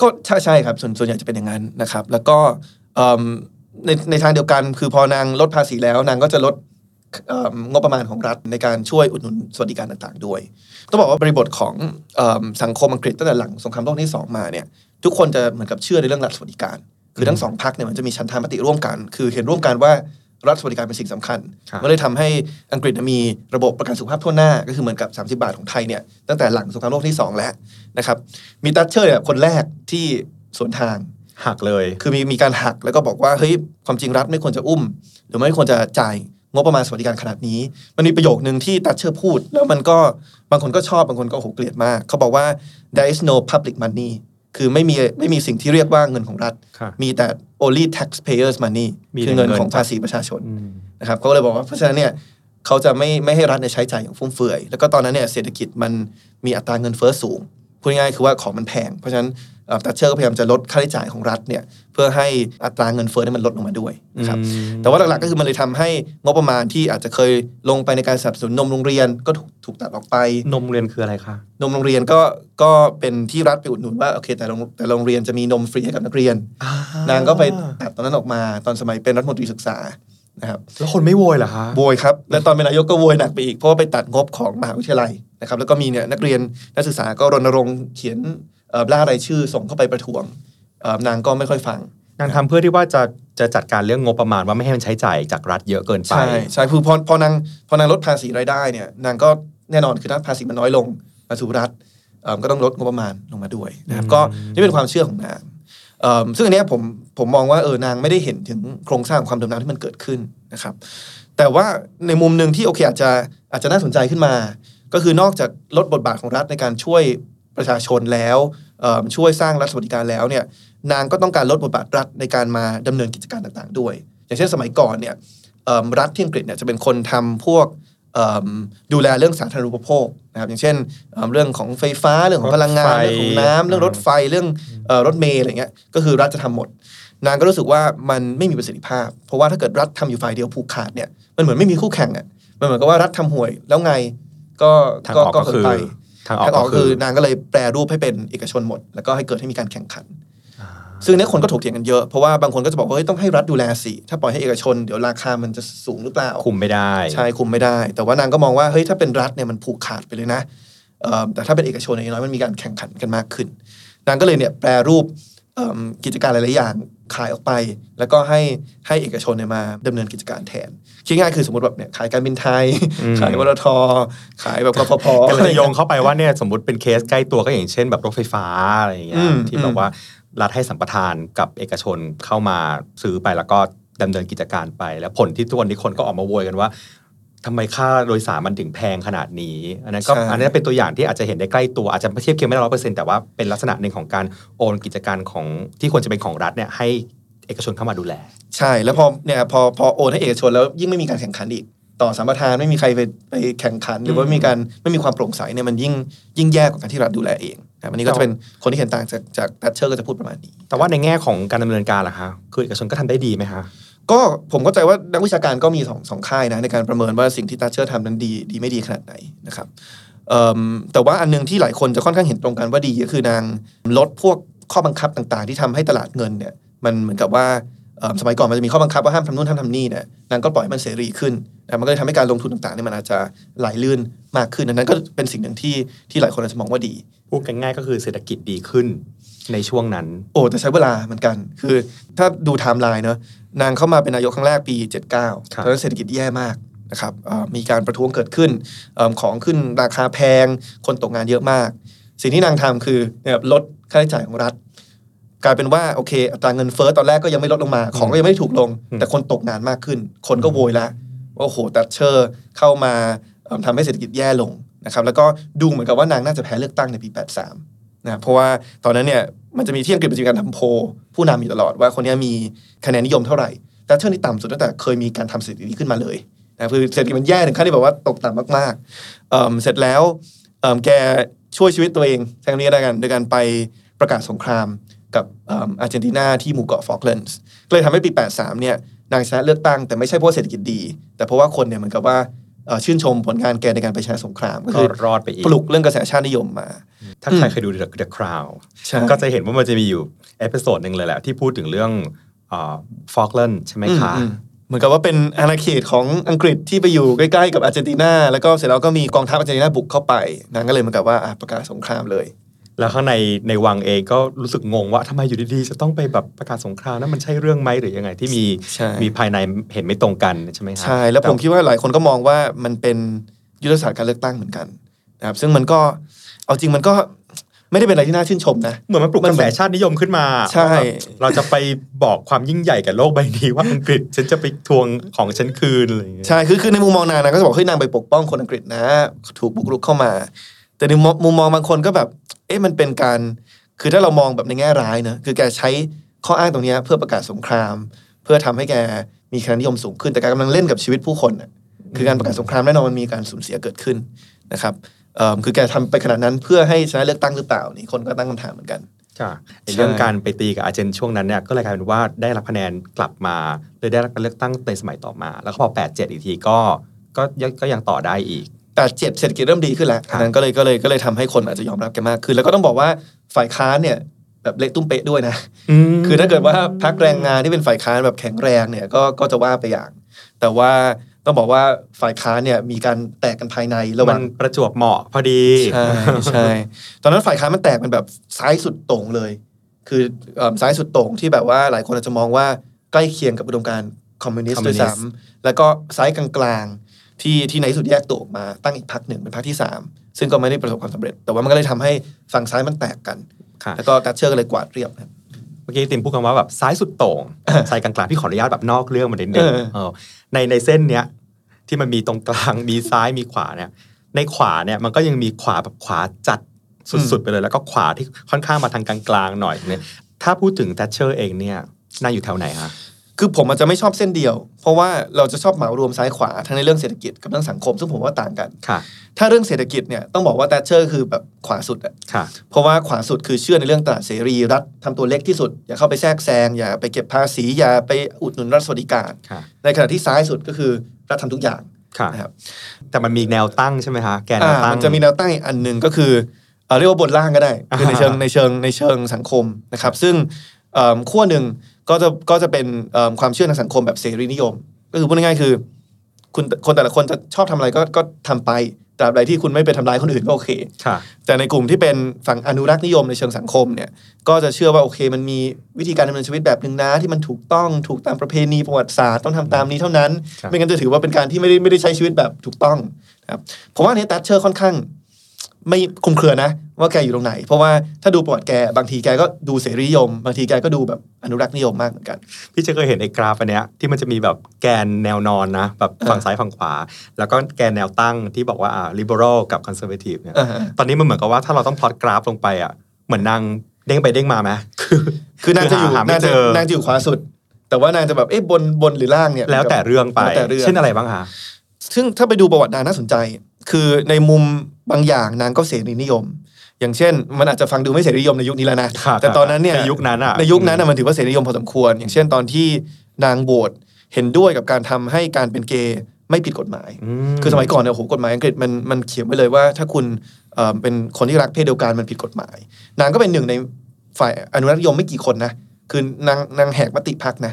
S3: ก็ใช่ใช่ครับส่วนส่วนใหญ่จะเป็นอย่างนั้นนะครับ แล้วก็เอิ่มในในทางเดียวกันคือพอนางลดภาษีแล้วนางก็จะลดเอิ่มงบประมาณของรัฐในการช่วยอุดหนุนสวัสดิการต่างๆด้วย ต้องบอกว่าบริบทของเอิ่มสังคมอังกฤษตั้งแต่หลังสงครามโลกที่สองมาเนี่ยทุกคนจะเหมือนกับเชื่อในเรื่องรัฐสวัสดิการ คือทั้งสองพรรคเนี่ยมันจะมีชันธามติร่วมกัน คือเห็นร่วมกันว่า รัฐสวัสดิการเป็นสิ่งสำคัญ
S2: ครับ
S3: มันเลยทำให้อังกฤษมีระบบประกันสุขภาพทั่วหน้า ก็คือเหมือนกับ 30 บาทของไทยเนี่ยตั้งแต่หลังสงครามโลกที่สองแล้วนะครับ มีตัชเชอร์เนี่ยคนแรกที่สวนทาง
S2: หักเลย
S3: คือมีมีการหักแล้วก็บอกว่าเฮ้ยความจริงรัฐไม่ควรจะอุ้ม หรือไม่ควรจะจ่ายงบประมาณสวัสดิการขนาดนี้ มันมีประโยคนึงที่แตชเชอร์พูด แล้วมันก็บางคนก็ชอบบางคนก็โอ้โหเกลียดมาก เขาบอกว่า there is no public money คือไม่มีไม่มีสิ่งที่เรียกว่าเงินของรัฐ
S2: ค่ะ
S3: มีแต่ only taxpayers money
S2: มี
S3: คือเงิน
S2: แต่เงิน
S3: ของภาษีประชาชนนะครับเขาก็เลยบอกว่าเพราะฉะนั้นเนี่ยเขาจะไม่ไม่ให้รัฐเนี่ยใช้จ่ายอย่างฟุ่มเฟือย แล้วก็ตอนนั้นเนี่ยเศรษฐกิจมันมีอัตราเงินเฟ้อสูง พูดง่ายๆคือว่าของมันแพง เพราะฉะนั้นแตชเชอร์ก็พยายามจะลดค่าใช้จ่ายของรัฐเนี่ยเพื่อให้อัตราเงินเฟ้อเนี่ยมันลดลงมาด้วยนะครับ
S2: อืม
S3: แต่ว่าหลักๆก็คือมันเลยทำให้งบประมาณที่อาจจะเคยลงไปในการสนับสนุนนมโรงเรียนก็ถูกถูกตัดออกไป
S2: นมเรียนคืออะไรคะ
S3: นมโรงเรียนก็ก็เป็นที่รัฐไปอุดหนุนว่าโอเค แต่โรงแต่โรงเรียนจะมีนมฟรีให้กับนักเรียน นางก็ไปตัดตอนนั้นออกมา ตอนสมัยเป็นรัฐมนตรีศึกษานะครับ
S2: แล้วคนไม่โวยเหรอคะ
S3: โวยครับและตอนเป็นนายกก็โวยหนักไปอีกเพราะว่าไปตัดงบของมหาวิทยาลัย นะครับแล้วก็มีเนี่ยนักเรียนนักศึกษาก็รณรงค์เขียนเอ่อล่ารายชื่อส่งเข้าไปประท้วงเอ่อนางก็ไม่ค่อยฟัง
S2: นางทำเพื่อที่ว่าจะจะจัดการเรื่องงบประมาณว่าไม่ให้มันใช้จ่ายจากรัฐเยอะเกินไป
S3: ใช่ใช่คือพอพอนางพอนางลดภาษีรายได้เนี่ยนางก็แน่นอนคือถ้าภาษีมันน้อยลงมาสู่รัฐเอิ่มก็ต้องลดงบประมาณลงมาด้วยนะครับก็นี่เป็นความเชื่อของนางเอิ่มซึ่งอันเนี้ยผมผมมองว่าเออนางไม่ได้เห็นถึงโครงสร้างของความเดิมน้ำที่มันเกิดขึ้นนะครับ แต่ว่าในมุมหนึ่งที่โอเคอาจจะอาจจะน่าสนใจขึ้นมา ก็คือนอกจากลดบทบาทของรัฐในการช่วยประชาชนแล้วเอิ่มช่วยสร้างรัฐสวัสดิการแล้วเนี่ยนางก็ต้องการลดบทบาทรัฐในการมาดำเนินกิจการต่างๆ ด้วย อย่างเช่นสมัยก่อนเนี่ยเอิ่มรัฐที่อังกฤษเนี่ยจะเป็นคนทำพวกเอิ่มดูแลเรื่องสาธารณูปโภคนะครับอย่างเช่นเอิ่มเรื่องของไฟฟ้าเรื่องของพลังงาน
S2: รถไฟ
S3: เรื่องของน้ำเรื่องรถไฟเรื่องเอ่อรถเมล์อะไรเงี้ยก็คือรัฐจะทำหมด นางก็รู้สึกว่ามันไม่มีประสิทธิภาพ เพราะว่าถ้าเกิดรัฐทำอยู่ฝ่ายเดียวผูกขาดเนี่ยมันเหมือนไม่มีคู่แข่งอะมันเหมือนกับว่ารัฐทำห่วยแล้วไง ก็
S2: ทางออกก็คือ
S3: เหินไป
S2: ทางออก
S3: ทางออก
S2: ก็
S3: คื
S2: คือ
S3: อนางก็เลยแปรรูปให้เป็นเอกชนหมด แล้วก็ให้เกิดให้มีการแข่งขัน ซึ่งเนี้ยคนก็ถกเถียงกันเยอะ เพราะว่าบางคนก็จะบอกว่าเฮ้ยต้องให้รัฐดูแลสิ ถ้าปล่อยให้เอกชนเดี๋ยวราคามันจะสูงหรือเปล่า
S2: คุมไม่ได้
S3: ใช่คุมไม่ได้ แต่ว่านางก็มองว่าเฮ้ยถ้าเป็นรัฐเนี่ยมันผูกขาดไปเลยนะเอิ่มแต่ถ้าเป็นเอกชนอย่างน้อยมันมีการแข่งขันกันมากขึ้น นางก็เลยเนี่ยแปรรูปเอิ่มกิจการหลายๆอย่าง ขายออกไป แล้วก็ให้ให้เอกชนเนี่ยมาดำเนินกิจการแทน คิดง่ายๆคือสมมติแบบเนี่ยขายการบินไทย
S2: อืม
S3: ขายวรทขายแบบกฟผ
S2: ก็เลยโยงเข้าไปว่าเนี่ยสมมติเป็นเคสใกล้ตัวก็อย่างเช่น แบบรถไฟฟ้าอะไรอย่างเงี้
S3: อื
S2: ย
S3: ม
S2: ที่แบบว่ารัฐให้สัมปทานกับเอกชนเข้ามาซื้อไปแล้วก็ดำเนินกิจการไป แล้วผลที่ทุกวันนี้คนก็ออกมาโวยกันว่า ทำไมค่าโดยสารมันถึงแพงขนาดนี้ อันนั้นก็
S3: ใช่
S2: อันนี้เป็นตัวอย่างที่อาจจะเห็นได้ใกล้ตัวอาจจะไม่เทียบเคียงไม่ร้อยเปอร์เซ็นต์แต่ว่าเป็นลักษณะหนึ่งของการโอนกิจการของที่ควรจะเป็นของรัฐเนี่ยให้เอกชนเข้ามาดูแล
S3: ใช่แล้วพอเนี่ยพอพอโอนให้เอกชนแล้วยิ่งไม่มีการแข่งขันอีกต่อสัมปทานไม่มีใครไปไปแข่งขัน หรือว่า
S2: อืม
S3: มีการไม่มีความโปร่งใสเนี่ยมันยิ่งยิ่งแย่กว่าการที่รัฐดูแลเองนะวันนี้ก็จะเป็นคนที่เห็นต่างจากจากแตชเชอร์ก็จะพูดประมาณนี้
S2: แต่ว่าในแง่ของการดำเนินการล่ะคะคือเอกชนก็ทำได้ดีไหมคะ
S3: ก็ผมเข้าใจว่านักวิชาการก็มีสองสองค่ายนะในการประเมินว่าสิ่งที่แตชเชอร์ทำนั้นดีดีไม่ดีขนาดไหนนะครับเอิ่มแต่ว่าอันหนึงที่หลายคนจะค่อนข้างเห็นตรงกันว่าดีก็คือนางลดพวกข้อบังคับต่างๆ ที่ทำให้ตลาดเงินเนี่ยมันเหมือนกับว่าเอิ่มสมัยก่อนมันจะมีข้อบังคับว่าห้ามทำนู่นห้ามทำนี่เนี่ยนางก็ปล่อยให้มันเสรีขึ้นแต่มันก็เลยทำให้การลงทุนต่างๆเนี่ยมันอาจจะไหลลื่นมากขึ้นอันนั้นก็เป็นสิ่งหนึ่งที่ที่หลายคนอาจจะมองว่าดี
S2: พูดกันง่ายก็คือเศรษฐกิจดีขึ้นในช่วงนั้น
S3: โอ้แต่ใช้เวลาเหมือนกัน คือถ้าดูไทม์ไลน์เนอะ นางเข้ามาเป็นนายกครั้งแรกปี 79
S2: ครับ
S3: ตอนนั้นเศรษฐกิจแย่มากนะครับเอ่อมีการประท้วงเกิดขึ้นเอิ่มของขึ้นราคาแพง คนตกงานเยอะมาก สิ่งที่นางทำคือเนี่ยลดค่าใช้จ่ายของรัฐ กลายเป็นว่าโอเคอัตราเงินเฟ้อตอนแรกก็ยังไม่ลดลงมา ของก็ยังไม่ได้ถูกลง
S2: อืม
S3: แต่คนตกงานมากขึ้น คนก็โวยละว่าโอ้โหดัชเชอร์เข้ามาเอิ่มทำให้เศรษฐกิจแย่ลงนะครับแล้วก็ดูเหมือนกับว่านางน่าจะแพ้เลือกตั้งในปี 83 นะเพราะว่าตอนนั้นเนี่ยมันจะมีที่อังกฤษจะมีการทำโพผู้นำอยู่ตลอดว่าคนนี้มีคะแนนนิยมเท่าไหร่ แต่เชื่อนี่ต่ำสุดตั้งแต่เคยมีการทำสถิตินี้ขึ้นมาเลยนะคือเศรษฐกิจมันแย่ถึงขั้นที่แบบว่าตกต่ำมากๆเเสร็จแล้วแกช่วยชีวิตตัวเองใช้คำนี้ได้กันโดยการไปประกาศสงครามกับอาร์เจนตินาที่หมู่เกาะฟอกแลนด์ก็เลยทำให้ปี 83 เนี่ยนางชนะเลือกตั้งแต่ไม่ใช่เพราะเศรษฐกิจดี แต่เพราะว่าคนเนี่ยเหมือนกับว่า ชื่นชมผลงานแกในการไปชนะสงครามก็
S2: ก็
S3: คือ
S2: รอดไปอีก
S3: ปลุกเรื่องกระแสชาตินิยมมา
S2: ถ้าใครเคยดู The, The Crown
S3: ใช่
S2: ก็จะเห็นว่ามันจะมีอยู่ episode หนึ่งเลยแหละ ที่พูดถึงเรื่อง Falkland ใช่ไหมคะ
S3: อืมอืมเหมือนกับว่าเป็นอาณาเขตของอังกฤษที่ไปอยู่ใกล้ๆกับอาร์เจนตินาแล้วก็เสร็จแล้วก็มีกองทัพอาร์เจนตินาบุกเข้าไปนางก็เลยเหมือนกับว่าอะประกาศสงครามเลย
S2: แล้วข้างในในวังเองก็รู้สึกงงว่าทำไมอยู่ดีๆ จะต้องไปแบบประกาศสงครามนั้นมันใช่เรื่องไหมหรือยังไงที่มี
S3: ใช่
S2: มีภายในเห็นไม่ตรงกันใช่ไหมคะ
S3: ใช่แล้วผมคิดว่าหลายคนก็มองว่ามันเป็นยุทธศาสตร์การเลือกตั้งเหมือนกันนะครับซึ่งมันก็เอาจริงมันก็ไม่ได้เป็นอะไรที่น่าชื่นชมนะ
S2: เหมือนมันปลุกกระแสชาตินิยมขึ้นมา
S3: ใช่
S2: ว่าแบบเราจะไปบอกความยิ่งใหญ่กับโลกใบนี้ว่าอังกฤษฉันจะไปทวงของฉันคืนอะไรอย่างเงี้ย
S3: ใช่คือคือในมุมมองนางนะก็จะบอกเฮ้ยนางไปปกป้องคนอังกฤษนะ ถูกบุกรุกเข้ามา แต่ในมุมมองบางคนก็แบบ เอ๊ะมันเป็นการ คือถ้าเรามองแบบในแง่ร้ายนะคือแกใช้ข้ออ้างตรงเนี้ยเพื่อประกาศสงคราม เพื่อทำให้แกมีคะแนนนิยมสูงขึ้น แต่แกกำลังเล่นกับชีวิตผู้คนน่ะคือการประกาศสงครามแน่นอนมันมีการสูญเสียเกิดขึ้นนะครับเอิ่มคือแกทำไปขนาดนั้นเพื่อให้ชนะเลือกตั้งหรือเปล่านี่คนก็ตั้งคำถามเหมือนกัน
S2: ค่ะใน
S3: ใช่
S2: เรื่องการไปตีกับอาร์เจนช่วงนั้นเนี่ยก็เลยกลายเป็นว่าได้รับคะแนนกลับมาเลยได้รับการเลือกตั้งในสมัยต่อมา แล้วก็พอ8 7 อีกทีก็ก็ยังก็ยังต่อได้อีก
S3: แต่เจ็ดเศรษฐกิจเริ่มดีขึ้นแล้ว
S2: ครับ
S3: อันนั้นก็เลยก็เลยก็เลยทำให้คนอาจจะยอมรับแกมากขึ้น แล้วก็ต้องบอกว่าฝ่ายค้านเนี่ยแบบเละตุ้มเป๊ะด้วยนะ คือถ้าเกิดว่าพักแรงงานที่เป็นฝ่ายค้านแบบแข็งแรงเนี่ยก็ก็จะว่าไปอย่าง แต่ว่าต้องบอกว่าฝ่ายค้านเนี่ยมีการแตกกันภายในระหว่าง
S2: นั้นประจวบเหมาะพอดี
S3: ใช่ใช่ตอนนั้นฝ่ายค้านมันแตกเป็นแบบซ้ายสุดโต่งเลย คือเอิ่มซ้ายสุดโต่งที่แบบว่าหลายคนอาจจะมองว่าใกล้เคียงกับอุดมการณ์คอมมิวนิสต์
S2: คอมมิ
S3: ด้
S2: ว
S3: วย
S2: นิสต์
S3: ซ้ำแล้วก็ซ้ายกลางๆ ที่ที่ในที่สุดแยกตัวออกมาตั้งอีกพรรคหนึ่งเป็นพรรคที่สามซึ่งก็ไม่ได้ประสบความสำเร็จ แต่ว่ามันก็เลยทำให้ฝั่งซ้ายมันแตกกัน
S2: ค่ะ
S3: แล้วก็แตชเชอร์ก็เลยกวาดเรียบนะครับ
S2: เมื่อกี้ติมพูดกันว่าแบบซ้ายสุดโต่งซ้ายกลางๆพี่ขออนุญาตแบบนอกเรื่องมานิดนึง
S3: เออ
S2: เออในในเส้นเนี้ยที่มันมีตรงกลางมีซ้ายมีขวาเนี่ย ในขวาเนี่ยมันก็ยังมีขวาแบบขวาจัดสุดๆไปเลย แล้วก็ขวาที่ค่อนข้างมาทางกลางๆหน่อยเนี่ยถ้าพูดถึงแตชเชอร์เองเนี่ยนางอยู่แถวไหนคะ
S3: คือผมอาจจะไม่ชอบเส้นเดียว เพราะว่าเราจะชอบเหมารวมซ้ายขวาทั้งในเรื่องเศรษฐกิจกับเรื่องสังคม ซึ่งผมว่าต่างกัน
S2: ค่ะ
S3: ถ้าเรื่องเศรษฐกิจเนี่ยต้องบอกว่า t ท t เชอร์คือแบบขวาสุดอะ
S2: ค่ะ
S3: เพราะว่าขวาสุดคือเชื่อในเรื่องตลาดเสรีรัฐทำตัวเล็กที่สุด อย่าเข้าไปแทรกแซง อย่าไปเก็บภาษีอย่าไปอุดหนุนรัฐสวัสดิการ
S2: ค่ะ
S3: ในขณะที่ซ้ายสุดก็คือรัฐทำทุกอย่าง
S2: ค่ะ
S3: นะครับ
S2: แต่มันมีแนวตั้งใช่ไหมคะแกนแน
S3: อ่าว
S2: ตั้ง
S3: มันจะมีแนวตั้งอีกอันหนึ่งก็คือเอ่อเรียกว่าบนล่างก็ได้คือในเชิง
S2: อ่า
S3: ในเชิงในเชิงสังคมนะครับซึ่งเอิ่มขั้วหนึ่ง ก็จะก็จะเป็นเอิ่มความเชื่อในสังคมแบบเสรีนิยม ก็คือพูดง่ายๆคือ คุณคนแต่ละคนจะชอบทำอะไรก็ก็ทำไปตราบใดที่คุณไม่ไปทำร้ายคนอื่นก็โอเค
S2: ค่ะ
S3: แต่ในกลุ่มที่เป็นฝั่งอนุรักษ์นิยมในเชิงสังคมเนี่ย ก็จะเชื่อว่าโอเค มันมีวิธีการดำเนินชีวิตแบบหนึ่งนะที่มันถูกต้องถูกตามประเพณีประวัติศาสตร์ต้องทำตามนี้เท่านั้น
S2: ครับ
S3: ไม่งั้นจะถือว่าเป็นการที่ไม่ได้ไม่ได้ใช้ชีวิตแบบถูกต้องนะครับผมว่าอันนี้ตัชเชอร์ค่อนข้าง ไม่คลุมเครือนะ ว่าแกอยู่ตรงไหน เพราะว่าถ้าดูประวัติแกบางทีแกก็ดูเสรีนิยม บางทีแกก็ดูแบบอนุรักษ์นิยมมากเหมือนกัน
S2: พี่จะเคยเห็นไอ้กราฟอันเนี้ยที่มันจะมีแบบแกนแนวนอนนะแบบฝั่งซ้ายฝั่งขวา แล้วก็แกนแนวตั้งที่บอกว่าอ่า liberal กับ conservative เนี่ย
S3: อ่าฮะ
S2: ตอนนี้มันเหมือนกับว่าถ้าเราต้องพลอตกราฟลงไปอะเหมือนนางเด้งไปเด้งมาไหมคือ
S3: คือนางจะอยู่
S2: หาไม่
S3: นาง
S2: เจ
S3: จะ
S2: อ
S3: นางจะอยู่ขวาสุด แต่ว่านางจะแบบเอ๊ะบนบนหรือล่างเนี่ย
S2: แล้วแต่เรื่องไป
S3: แล้วแต่เรื่อง
S2: เช่นอะไรบ้างคะ
S3: ซึ่งถ้าไปดูประวัตินางน่าสนใจ คือในมุม บางอย่างนางก็เสรีนิยม อย่างเช่น มันอาจจะฟังดูไม่เสรีนิยมในยุคนี้แล้วนะ
S2: ครับ
S3: แต่ตอนนั้นเนี่ย
S2: ในยุคนั้นอะ
S3: ในยุคนั้นน่ะมันถือว่าเสรีนิยมพอสมควร อย่างเช่น ตอนที่นางโหวตเห็นด้วยกับการทำให้การเป็นเกย์ไม่ผิดกฎหมาย
S2: ม
S3: คือสมัยก่อนเนี่ยโอ้โหกฎหมายอังกฤษมันมันเขียนไว้เลยว่าถ้าคุณเอ่อเป็นคนที่รักเพศเดียวกันมันผิดกฎหมาย นางก็เป็นหนึ่งในฝ่ายอนุรักษ์นิยมไม่กี่คนนะคือนางนางแหกมติพักนะ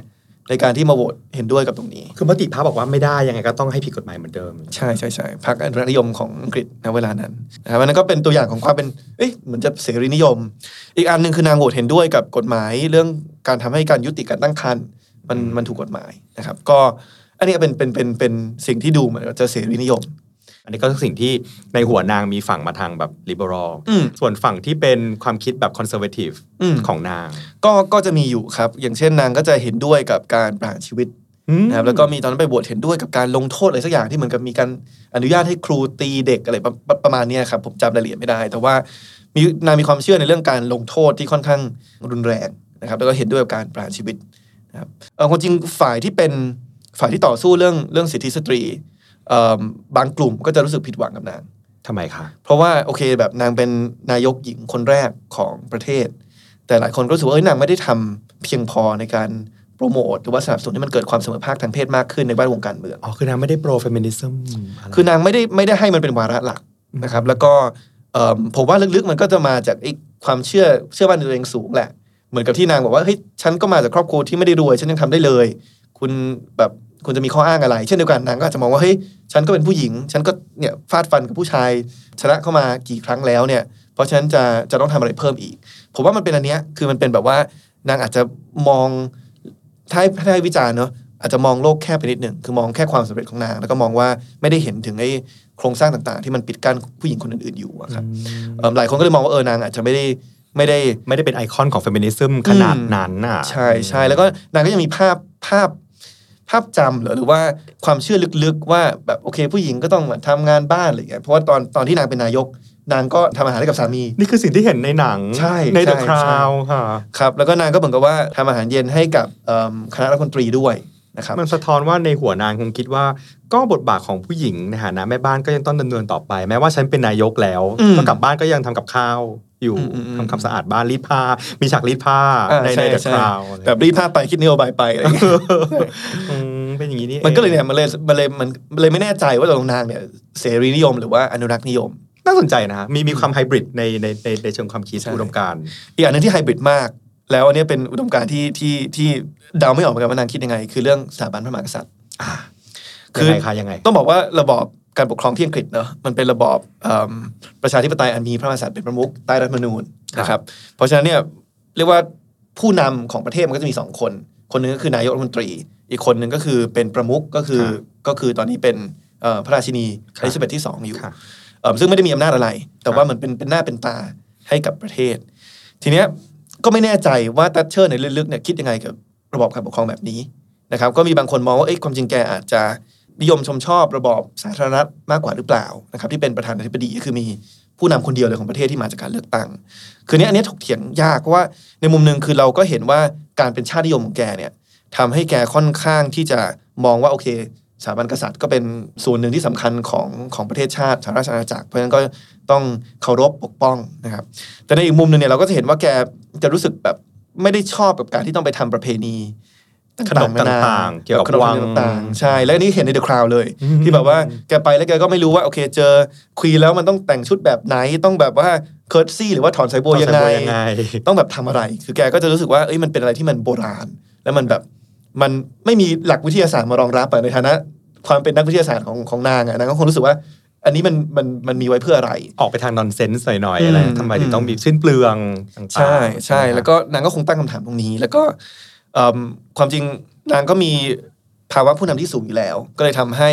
S3: ในการที่มาโหวตเห็นด้วยกับตรงนี้
S2: คือมติพรรคบอกว่าไม่ได้ยังไงก็ต้องให้ผิดกฎหมายเหมือนเดิม
S3: ใช่ใช่ใช่พรรคอนุรักษ์นิยมของอังกฤษในเวลานั้นนะครับอันนั้นก็เป็นตัวอย่างของความเป็นเอ๊ะเหมือนจะเสรีนิยม อีกอันหนึ่งคือนางโหวตเห็นด้วยกับกฎหมายเรื่องการทำให้การยุติการตั้งครรภ์มันมันถูกกฎหมายนะครับ ก็อันนี้ก็เป็นเป็นเป็นเป็นสิ่งที่ดูเหมือนกับจะเสรีนิยม
S2: อั นนี้ก็คือสิ่งที่ในหัวนางมีฝั่งมาทางแบบ liberal
S3: อืม
S2: ส่วนฝั่งที่เป็นความคิดแบบ conservative
S3: อืม
S2: ของนาง
S3: ก็ก็จะมีอยู่ครับ อย่างเช่นนางก็จะเห็นด้วยกับการประหารชีวิตนะครับแล้วก็มีตอนนั้นไปบวชเห็นด้วยกับการลงโทษอะไรสักอย่างที่เหมือนกับมีการอนุญาตให้ครูตีเด็กอะไรประประประมาณเนี้ยครับผมจำรายละเอียดไม่ได้ แต่ว่ามีนางมีความเชื่อในเรื่องการลงโทษที่ค่อนข้างรุนแรงนะครับ แล้วก็เห็นด้วยกับการประหารชีวิตนะครับเออความจริงฝ่ายที่เป็นฝ่ายที่ต่อสู้เรื่องเรื่องสิทธิสตรีเอิ่ม บางกลุ่มก็จะรู้สึกผิดหวังกับนาง
S2: ทำไมคะ
S3: เพราะว่าโอเคแบบนางเป็นนายกหญิงคนแรกของประเทศ แต่หลายคนก็รู้สึกว่าเอ้ยนางไม่ได้ทำเพียงพอในการโปรโมทหรือว่าสนับสนุนให้มันเกิดความเสมอภาคทางเพศมากขึ้นในบ้านวงการเมือง
S2: อ๋อคือนางไม่ได้ pro feminism อะไร
S3: คือนางไม่ได้ไม่ได้ให้มันเป็นวาระหลักนะครับ แล้วก็เอิ่มผมว่าลึกๆมันก็จะมาจากไอ้ความเชื่อเชื่อมั่นในตัวเองสูงแหละ เหมือนกับที่นางบอกว่าเฮ้ยฉันก็มาจากครอบครัวที่ไม่ได้รวยฉันยังทำได้เลย คุณแบบ คุณจะมีข้ออ้างอะไร เช่นเดียวกันนางก็อาจจะมองว่าเฮ้ยฉันก็เป็นผู้หญิง ฉันก็เนี่ยฟาดฟันกับผู้ชาย ชนะเข้ามากี่ครั้งแล้วเนี่ย เพราะฉะนั้นจะจะต้องทำอะไรเพิ่มอีก ผมว่ามันเป็นอันเนี้ยคือมันเป็นแบบว่านางอาจจะมองถ้าให้ถ้าให้วิจารณ์เนาะอาจจะมองโลกแคบไปนิดหนึ่งคือมองแค่ความสำเร็จของนาง แล้วก็มองว่าไม่ได้เห็นถึงไอ้โครงสร้างต่างๆ ที่มันปิดกั้นผู้หญิงคนอื่นๆอยู่อะครับเอิ่มหลายคนก็เลยมองว่าเออนางอาจจะไม่ได้ไม่ได้
S2: ไม่ได้เป็นไอคอนของ feminism ขนาดนั้นน่ะ
S3: ใช่ใช่แล้วก็นางก็ยังมีภาพภาพ ภาพจำเหรอหรือว่าความเชื่อลึกๆว่าแบบโอเค ผู้หญิงก็ต้องทำงานบ้านอะไรอย่างเงี้ยเพราะว่าตอนตอนที่นางเป็นนายก นางก็ทำอาหารให้กับสามี
S2: นี่คือสิ่งที่เห็นในหนัง
S3: ใช่
S2: ใน The
S3: ใช่
S2: Crown ค่ะ
S3: ครับแล้วก็นางก็เหมือนกับว่าทำอาหารเย็นให้กับเอิ่มคณะรัฐมนตรีด้วยนะครับ
S2: มันสะท้อนว่าในหัวนางคงคิดว่า ก็บทบาทของผู้หญิงในฐานะแม่บ้านก็ยังต้องดำเนินต่อไป แม้ว่าฉันเป็นนายกแล้ว
S3: อืม
S2: ก็กลับบ้านก็ยังทำกับข้าว อยู่
S3: อืมอืมอืม
S2: ทำความสะอาดบ้านรีดผ้า มีฉากรีดผ้า
S3: อ่า
S2: ในใน
S3: ใช่
S2: The
S3: ใช่
S2: Crown
S3: แบบรีบภาพไปคิดนโยบายไปอะไรอย่างเงี้ย
S2: อืมเป็นอย่างนี้นี่
S3: มันก็เลย
S2: อง
S3: เนี่ยมันเลยมันเลยมันมันเลยไม่แน่ใจว่าตกลงนางเนี่ยเสรีนิยมหรือว่าอนุรักษ์นิยม
S2: น่าสนใจนะฮะมีมีความไฮบริดในในในในเชิงความคิด
S3: ใช่
S2: อุดมการณ์
S3: อีกอันหนึงที่ไฮบริดมาก แล้วอันเนี้ยเป็นอุดมการณ์ที่ที่ที่เดาไม่ออกเหมือนกันว่านางคิดยังไง คือเรื่องสถาบันพระมหากษัตริย์คื
S2: ยัง
S3: อ
S2: ไงคะยังไง
S3: ต้องบอกว่าระบอบ การปกครองที่อังกฤษเนอะมันเป็นระบอบเอิ่มประชาธิปไตยอันมีพระมหากษัตริย์เป็นประมุขใต้รัฐธรรมนูญนะครับเพราะฉะนั้นเนี่ยเรียกว่าผู้นำของประเทศมันก็จะมีสองคน คนหนึงก็คือนายกรัฐมนตรี อีกคนหนึ่งก็คือเป็นประมุขก็คือ
S2: ครับ
S3: ก็คือตอนนี้เป็นเอ่อพระราชินี
S2: ครับ
S3: อลิซาเบธที่สองอยู่
S2: ค่ะ
S3: เอิ่มซึ่งไม่ได้มีอำนาจอะไร แต่
S2: ครับ
S3: ว่าเหมือนเป็นเป็นหน้าเป็นตาให้กับประเทศ ทีเนี้ยก็ไม่แน่ใจว่าตัชเชอร์ในลึกๆเนี่ยคิดยังไงกับระบอบการปกครองแบบนี้นะครับ ก็มีบางคนมองว่าเอ้ยความจริงแกอาจจะ นิยมชมชอบระบอบสาธารณรัฐมากกว่าหรือเปล่านะครับที่เป็นประธานาธิบดีก็คือมีผู้นำคนเดียวเลยของประเทศที่มาจากการเลือกตั้ง คือเนี้ยอันนี้ถกเถียงยากเพราะว่าในมุมหนึ่งคือเราก็เห็นว่าการเป็นชาตินิยมของแกเนี่ยทำให้แกค่อนข้างที่จะมองว่าโอเคสถาบันกษัตริย์ก็เป็นส่วนหนึ่งที่สำคัญของของประเทศชาติสหราชอาณาจักร เพราะฉะนั้นก็ต้องเคารพปกป้องนะครับ แต่ในอีกมุมหนึ่งเนี่ยเราก็จะเห็นว่าแกจะรู้สึกแบบไม่ได้ชอบกับการที่ต้องไปทำประเพณี
S2: ขนบต่างๆ เกี่ยวกับ
S3: ขนบ
S2: วัง
S3: ต่างๆใช่ แล้วอันนี่เห็นใน The Crown เลย
S2: อืม
S3: ที่แบบว่าแกไปแล้วแกก็ไม่รู้ว่าโอเคเจอ queen แล้วมันต้องแต่งชุดแบบไหนต้องแบบว่า curtsy หรือว่าถอนสายบัวยังไง
S2: ต่อสาบัวยังไง
S3: ต้องแบบทำอะไร คือแกก็จะรู้สึกว่าเอ้ยมันเป็นอะไรที่มันโบราณ แล้วมันแบบมันไม่มีหลักวิทยาศาสตร์มารองรับอะในฐานะ ความเป็นนักวิทยาศาสตร์ของของนางอะนางก็คงรู้สึกว่าอันนี้มันมันมันมีไว้เพื่ออะไร
S2: ออกไปทางนอนเซนส์หน่อย
S3: อื
S2: ๆ
S3: ม
S2: อะไรทำไมถึงต้องมีสิ้นเปลืองต่างๆ
S3: ใช่ใช่
S2: ไหมครับ
S3: แล้วก็นางก็คงตั้งคำถามตรงนี้ แล้วก็เอิ่ม ความจริงนางก็มีภาวะผู้นำที่สูงอยู่แล้ว ก็เลยทำให้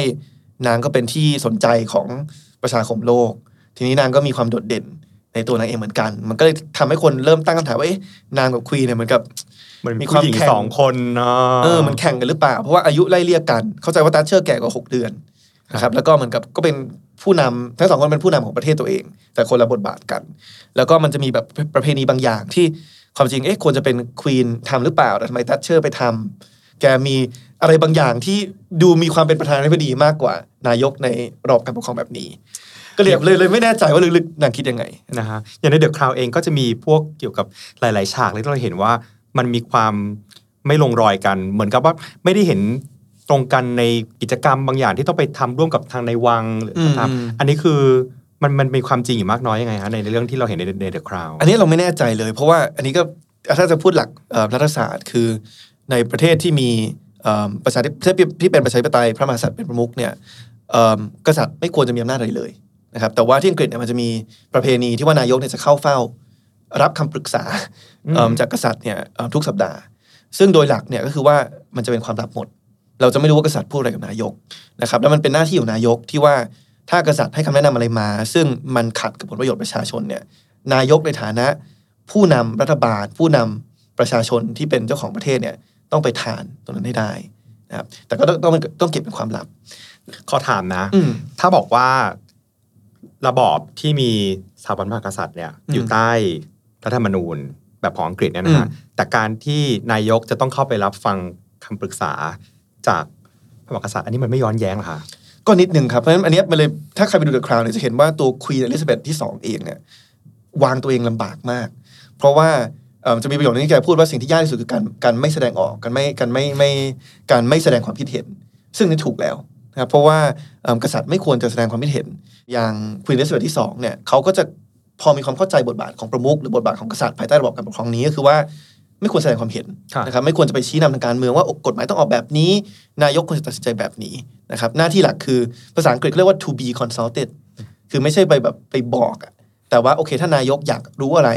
S3: นางก็เป็นที่สนใจของประชาคมโลก ทีนี้นางก็มีความโดดเด่นในตัวนางเองเหมือนกัน มันก็เลยทำให้คนเริ่มตั้งคำถามว่าเอ๊ะนางกับ queen เนี่ยเหมือนกับ
S2: เหมือน
S3: มี
S2: มี
S3: ความ
S2: ผู้หญิง
S3: แข่ง
S2: สองคนเนาะ
S3: เออมันแข่งกันหรือเปล่า เพราะว่าอายุไล่เลี่ยกัน เข้าใจว่าตัชเชอร์แก่กว่า6เดือนนะครับ แล้วก็เหมือนกับก็เป็นผู้นำทั้งสองคนเป็นผู้นำของประเทศตัวเอง แต่คนละบทบาทกัน แล้วก็มันจะมีแบบประเพณีบางอย่างที่ ความจริงเอ๊ะควรจะเป็น queen ทำหรือเปล่าแต่ทำไมตัชเชอร์ไปทำแกมีอะไรบางอย่างที่ดูมีความเป็นประธานาธิบดีมากกว่า นายกในระบบการปกครองแบบนี้ ก็เลยเลยเลยไม่แน่ใจว่าลึกๆนางคิดยังไง
S2: นะฮะอย่างในเดอะคราวเองก็จะมีพวกเกี่ยวกับหลาย ๆ ฉากเลยที่เราเห็นว่ามันมีความไม่ลงรอยกัน เหมือนกับว่าไม่ได้เห็นตรงกันในกิจกรรมบางอย่างที่ต้องไปทำร่วมกับทางในวังหรือ
S3: อืม
S2: ทำอันนี้คือ มันมันมีความจริงอยู่มากน้อยยังไงฮะในในเรื่องที่เราเห็นในในเดอะคราว
S3: อันนี้เราไม่แน่ใจเลย เพราะว่าอันนี้ก็ถ้าจะพูดหลักเอ่อรัฐศาสตร์คือในประเทศที่มีเอิ่มประชาธิปไตยที่เป็นประชาธิปไตยพระมหากษัตริย์เป็นประมุขเนี่ยเอิ่มกษัตริย์ไม่ควรจะมีอำนาจอะไรเลยนะครับแต่ว่าที่อังกฤษเนี่ยมันจะมีประเพณีที่ว่านายกเนี่ยจะเข้าเฝ้า รับคำปรึกษาเอิ่มจากกษัตริย์เนี่ยเอิ่มทุกสัปดาห์ ซึ่งโดยหลักเนี่ยก็คือว่ามันจะเป็นความลับหมด เราจะไม่รู้ว่ากษัตริย์พูดอะไรกับนายกนะครับแล้วมันเป็นหน้าที่ของนายกที่ว่า ถ้ากษัตริย์ให้คำแนะนำอะไรมา ซึ่งมันขัดกับผลประโยชน์ประชาชนเนี่ยนายกในฐานะ ผู้นำรัฐบาล ผู้นำประชาชนที่เป็นเจ้าของประเทศเนี่ยต้องไปทานตรงนั้นให้ได้นะครับแต่ก็ต้องต้องต้องเก็บเป็นความลับ
S2: ขอถามนะ
S3: อืม
S2: ถ้าบอกว่าระบอบที่มีสถาบันพระมหากษัตริย์เนี่ย
S3: อืม
S2: อยู่ใต้รัฐธรรมนูญแบบของอังกฤษเนี่ยนะฮะ
S3: อืม
S2: แต่การที่นายกจะต้องเข้าไปรับฟังคำปรึกษาจากพระมหากษัตริย์อันนี้มันไม่ย้อนแย้งเหรอคะ
S3: ก็นิดนึงครับ เพราะฉะนั้นอันนี้มันเลยถ้าใครไปดูเดอะคราวเนี่ยจะเห็นว่าตัวควีนอลิซาเบธที่สองเองเนี่ยวางตัวเองลำบากมาก เพราะว่าจะมีประโยคนึงที่แกพูดว่าสิ่งที่ยากที่สุดคือการการไม่แสดงออกการไม่การไม่ไม่การไม่แสดงความคิดเห็น ซึ่งนี่ถูกแล้วนะครับเพราะว่ากษัตริย์ไม่ควรจะแสดงความคิดเห็น อย่างควีนอลิซาเบธที่สองเนี่ยเขาก็จะพอมีความเข้าใจบทบาทของประมุขหรือบทบาทของกษัตริย์ภายใต้ระบอบการปกครองนี้ก็คือว่า ไม่ควรแสดงความเห็น
S2: ครับ
S3: นะครับไม่ควรจะไปชี้นำทางการเมืองว่ากฎหมายต้องออกแบบนี้ นายกควรจะตัดสินใจแบบนี้นะครับหน้าที่หลักคือภาษาอังกฤษเขาเรียกว่า to be consulted คือไม่ใช่ไปแบบไปบอกอะแต่ว่าโอเค ถ้านายกอยากรู้อะไร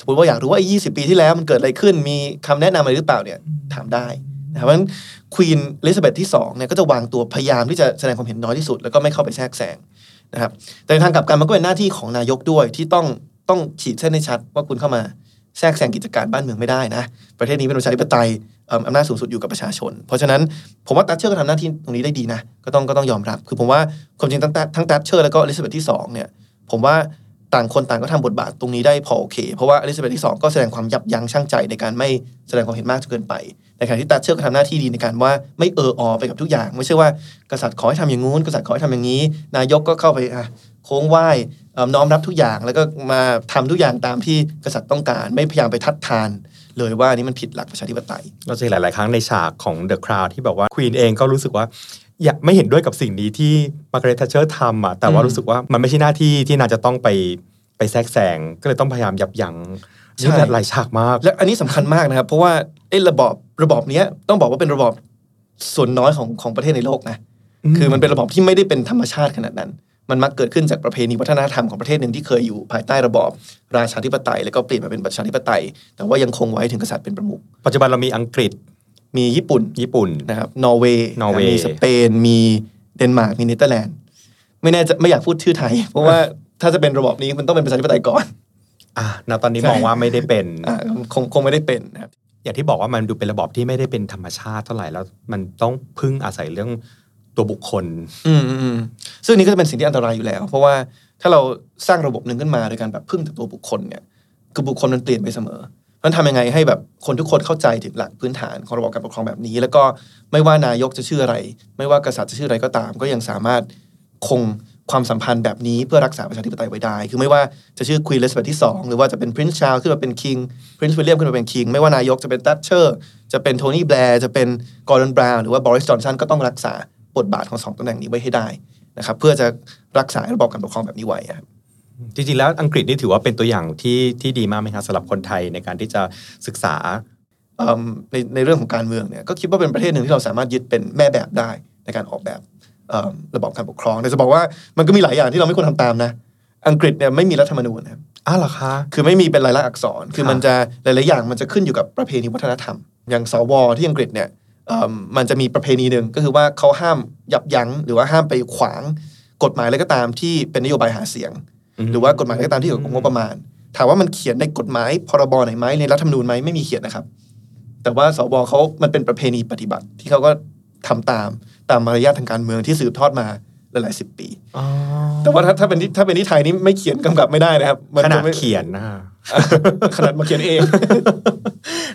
S3: สมมติว่าอยากรู้ว่าไอ้ยีปีที่แล้วมันเกิดอะไรขึ้นมีคำแนะนำอะไรหรือเปล่าเนี่ยถามได้นะครับเพราะฉะนั้นควีนอลิซาเบธที่2เนี่ยก็จะวางตัวพยายามที่จะแสดงความเห็นน้อยที่สุด แล้วก็ไม่เข้าไปแทรกแซงนะครับแต่ในทางกลับกันมันก็เป็นหน้าที่ของนายกด้วยที่ต้องต้องขีดเส้นให้ชัดว่าคุณเข้ามา แทรกแซงกิจการบ้านเมืองไม่ได้นะ ประเทศนี้เป็นประชาธิปไตยอำนาจสูงสุดอยู่กับประชาชน เพราะฉะนั้นผมว่าตัชเชอร์ก็ทำหน้าที่ตรงนี้ได้ดีนะก็ต้องก็ต้องยอมรับ คือผมว่าความจริงทั้งทั้งตัชเชอร์แล้วก็อลิซาเบธที่สองเนี่ยผมว่าต่างคนต่างก็ทำบทบาทตรงนี้ได้พอโอเค เพราะว่าอลิซาเบธที่ 2 ก็แสดงความยับยั้งชั่งใจในการไม่แสดงความเห็นมากจนเกินไปในขณะที่ตัชเชอร์ก็ทำหน้าที่ดีในการว่าไม่เออออไปกับทุกอย่าง ไม่ใช่ว่ากษัตริย์ขอให้ทำอย่างงู้นกษัตริย์ขอให้ทำอย่างนี้ นายกก็เข้าไปอะโค้งไหว้ น้อมรับทุกอย่างแล้วก็มาทำทุกอย่างตามที่กษัตริย์ต้องการ ไม่พยายามไปทัดทาน เลยว่าอันนี้มันผิดหลักประชาธิปไตย
S2: เราจะเห็นหลาย ๆ ครั้งในฉากของ The Crown ที่แบบว่าควีนเองก็รู้สึกว่าอยากไม่เห็นด้วยกับสิ่งนี้ที่มาร์กาเร็ต t ัชเชอร์ทำอะแต่ว่า
S3: อืม
S2: รู้สึกว่ามันไม่ใช่หน้าที่ที่นางจะต้องไปไปแทรกแซงก็เลยต้องพยายามยับยั้ง
S3: ใช่
S2: นี่หลายฉากมาก
S3: และอันนี้สำคัญมากนะครับเพราะว่าไอ้ระบอบระบอบเนี้ยต้องบอกว่าเป็นระบอบส่วนน้อยของของประเทศในโลกนะ
S2: อืม
S3: คือมันเป็นระบอบที่ไม่ได้เป็นธรรมชาติขนาดนั้น มันมักเกิดขึ้นจากประเพณีวัฒนธรรมของประเทศหนึ่งที่เคยอยู่ภายใต้ระบอบราชาธิปไตย แล้วก็เปลี่ยนมาเป็นประชาธิปไตย แต่ว่ายังคงไว้ถึงกษัตริย์เป็นประมุข
S2: ปัจจุบันเรามีอังกฤษ
S3: มีญี่ปุ่น
S2: ญี่ปุ่น
S3: นะครับนอร์เวย์
S2: นอร์เวย์
S3: มีสเปนมีเดนมาร์กมีเนเธอร์แลนด์ไม่แน่ใจอะไม่อยากพูดชื่อไทย เพราะว่าถ้าจะเป็นระบอบนี้มันต้องเป็นประชาธิปไตยก่อน
S2: อะณตอนนี้
S3: ใช่
S2: มองว่าไม่ได้เป็น
S3: อ่าคงคงไม่ได้เป็นนะครับ
S2: อย่างที่บอกว่ามันดูเป็นระบอบที่ไม่ได้เป็นธรรมชาติเท่าไหร่แล้วมันต้องพึ่งอาศัยเรื่อง ตัวบุคคล
S3: อืมอืมซึ่งนี้ก็จะเป็นสิ่งที่อันตรายอยู่แล้ว เพราะว่าถ้าเราสร้างระบบหนึ่งขึ้นมาโดยการแบบพึ่งแต่ตัวบุคคลเนี่ย คือบุคคลมันเปลี่ยนไปเสมอนั้นทำยังไงให้แบบคนทุกคนเข้าใจถึงหลักพื้นฐานของระบบการปกครองแบบนี้ แล้วก็ไม่ว่านายกจะชื่ออะไร ไม่ว่ากษัตริย์จะชื่ออะไรก็ตาม ก็ยังสามารถคงความสัมพันธ์แบบนี้เพื่อรักษาประชาธิปไตยไว้ได้ คือไม่ว่าจะชื่อควีนเลสเบธที่ 2 หรือว่าจะเป็นพรินซ์ชาร์ลขึ้นมาเป็นคิงPrince วิลเลียมขึ้นมาเป็น king ไม่ว่านายกจะเป็นตัชเชอร์ จะเป็นโทนี่แบลร์ จะเป็นกอร์ดอนบราวน์หรือว่าบอริสจอห์นสันก็ต้องรักษา บทบาทของสองตำแหน่งนี้ไว้ให้ได้นะครับเพื่อจะรักษาระบอบการปกครองแบบนี้ไว้อะครับ
S2: จริงๆแล้วอังกฤษนี่ถือว่าเป็นตัวอย่างที่ที่ดีมากไหมครับสำหรับคนไทยในการที่จะศึกษา
S3: เอิ่มในในเรื่องของการเมืองเนี่ยก็คิดว่าเป็นประเทศหนึ่งที่เราสามารถยึดเป็นแม่แบบได้ในการออกแบบเอ่อระบอบการปกครองแต่จะบอกว่ามันก็มีหลายอย่างที่เราไม่ควรทำตามนะอังกฤษเนี่ยไม่มีรัฐธรรมนูญนะครับ
S2: อ้าวเหรอคะ
S3: คือไม่มีเป็นลายลักษณ์อักษร คือ
S2: ครับ
S3: มันจะหลายๆอย่างมันจะขึ้นอยู่กับประเพณีวัฒนธรรม อย่างสวที่อังกฤษเนี่ยเอิ่ มมันจะมีประเพณีหนึ่งก็คือว่าเขาห้ามยับยั้ง หรือว่าห้ามไปขวางกฎหมายอะไรก็ตามที่เป็นนโยบายหาเสียง หรือว่ากฎหมายอะไรก็ตามที่เกี่ยวกับงบประมาณ ถามว่ามันเขียนในกฎหมายพรบไหนไหมในรัฐธรรมนูญไหมไม่มีเขียนนะครับ แต่ว่าสวเขามันเป็นประเพณีปฏิบัติที่เขาก็ทำตามตามมารยาททางการเมืองที่สืบทอดมา หลายๆสิบปี
S2: อ๋อ
S3: แต่ว่าถ้าถ้าเป็นที่ถ้าเป็นที่ไทยนี่ไม่เขียนกำกับไม่ได้นะครับมั
S2: ขนา
S3: จะ
S2: ด
S3: ไม่
S2: เขียนนะคะ
S3: ขนาดมาเขียนเอง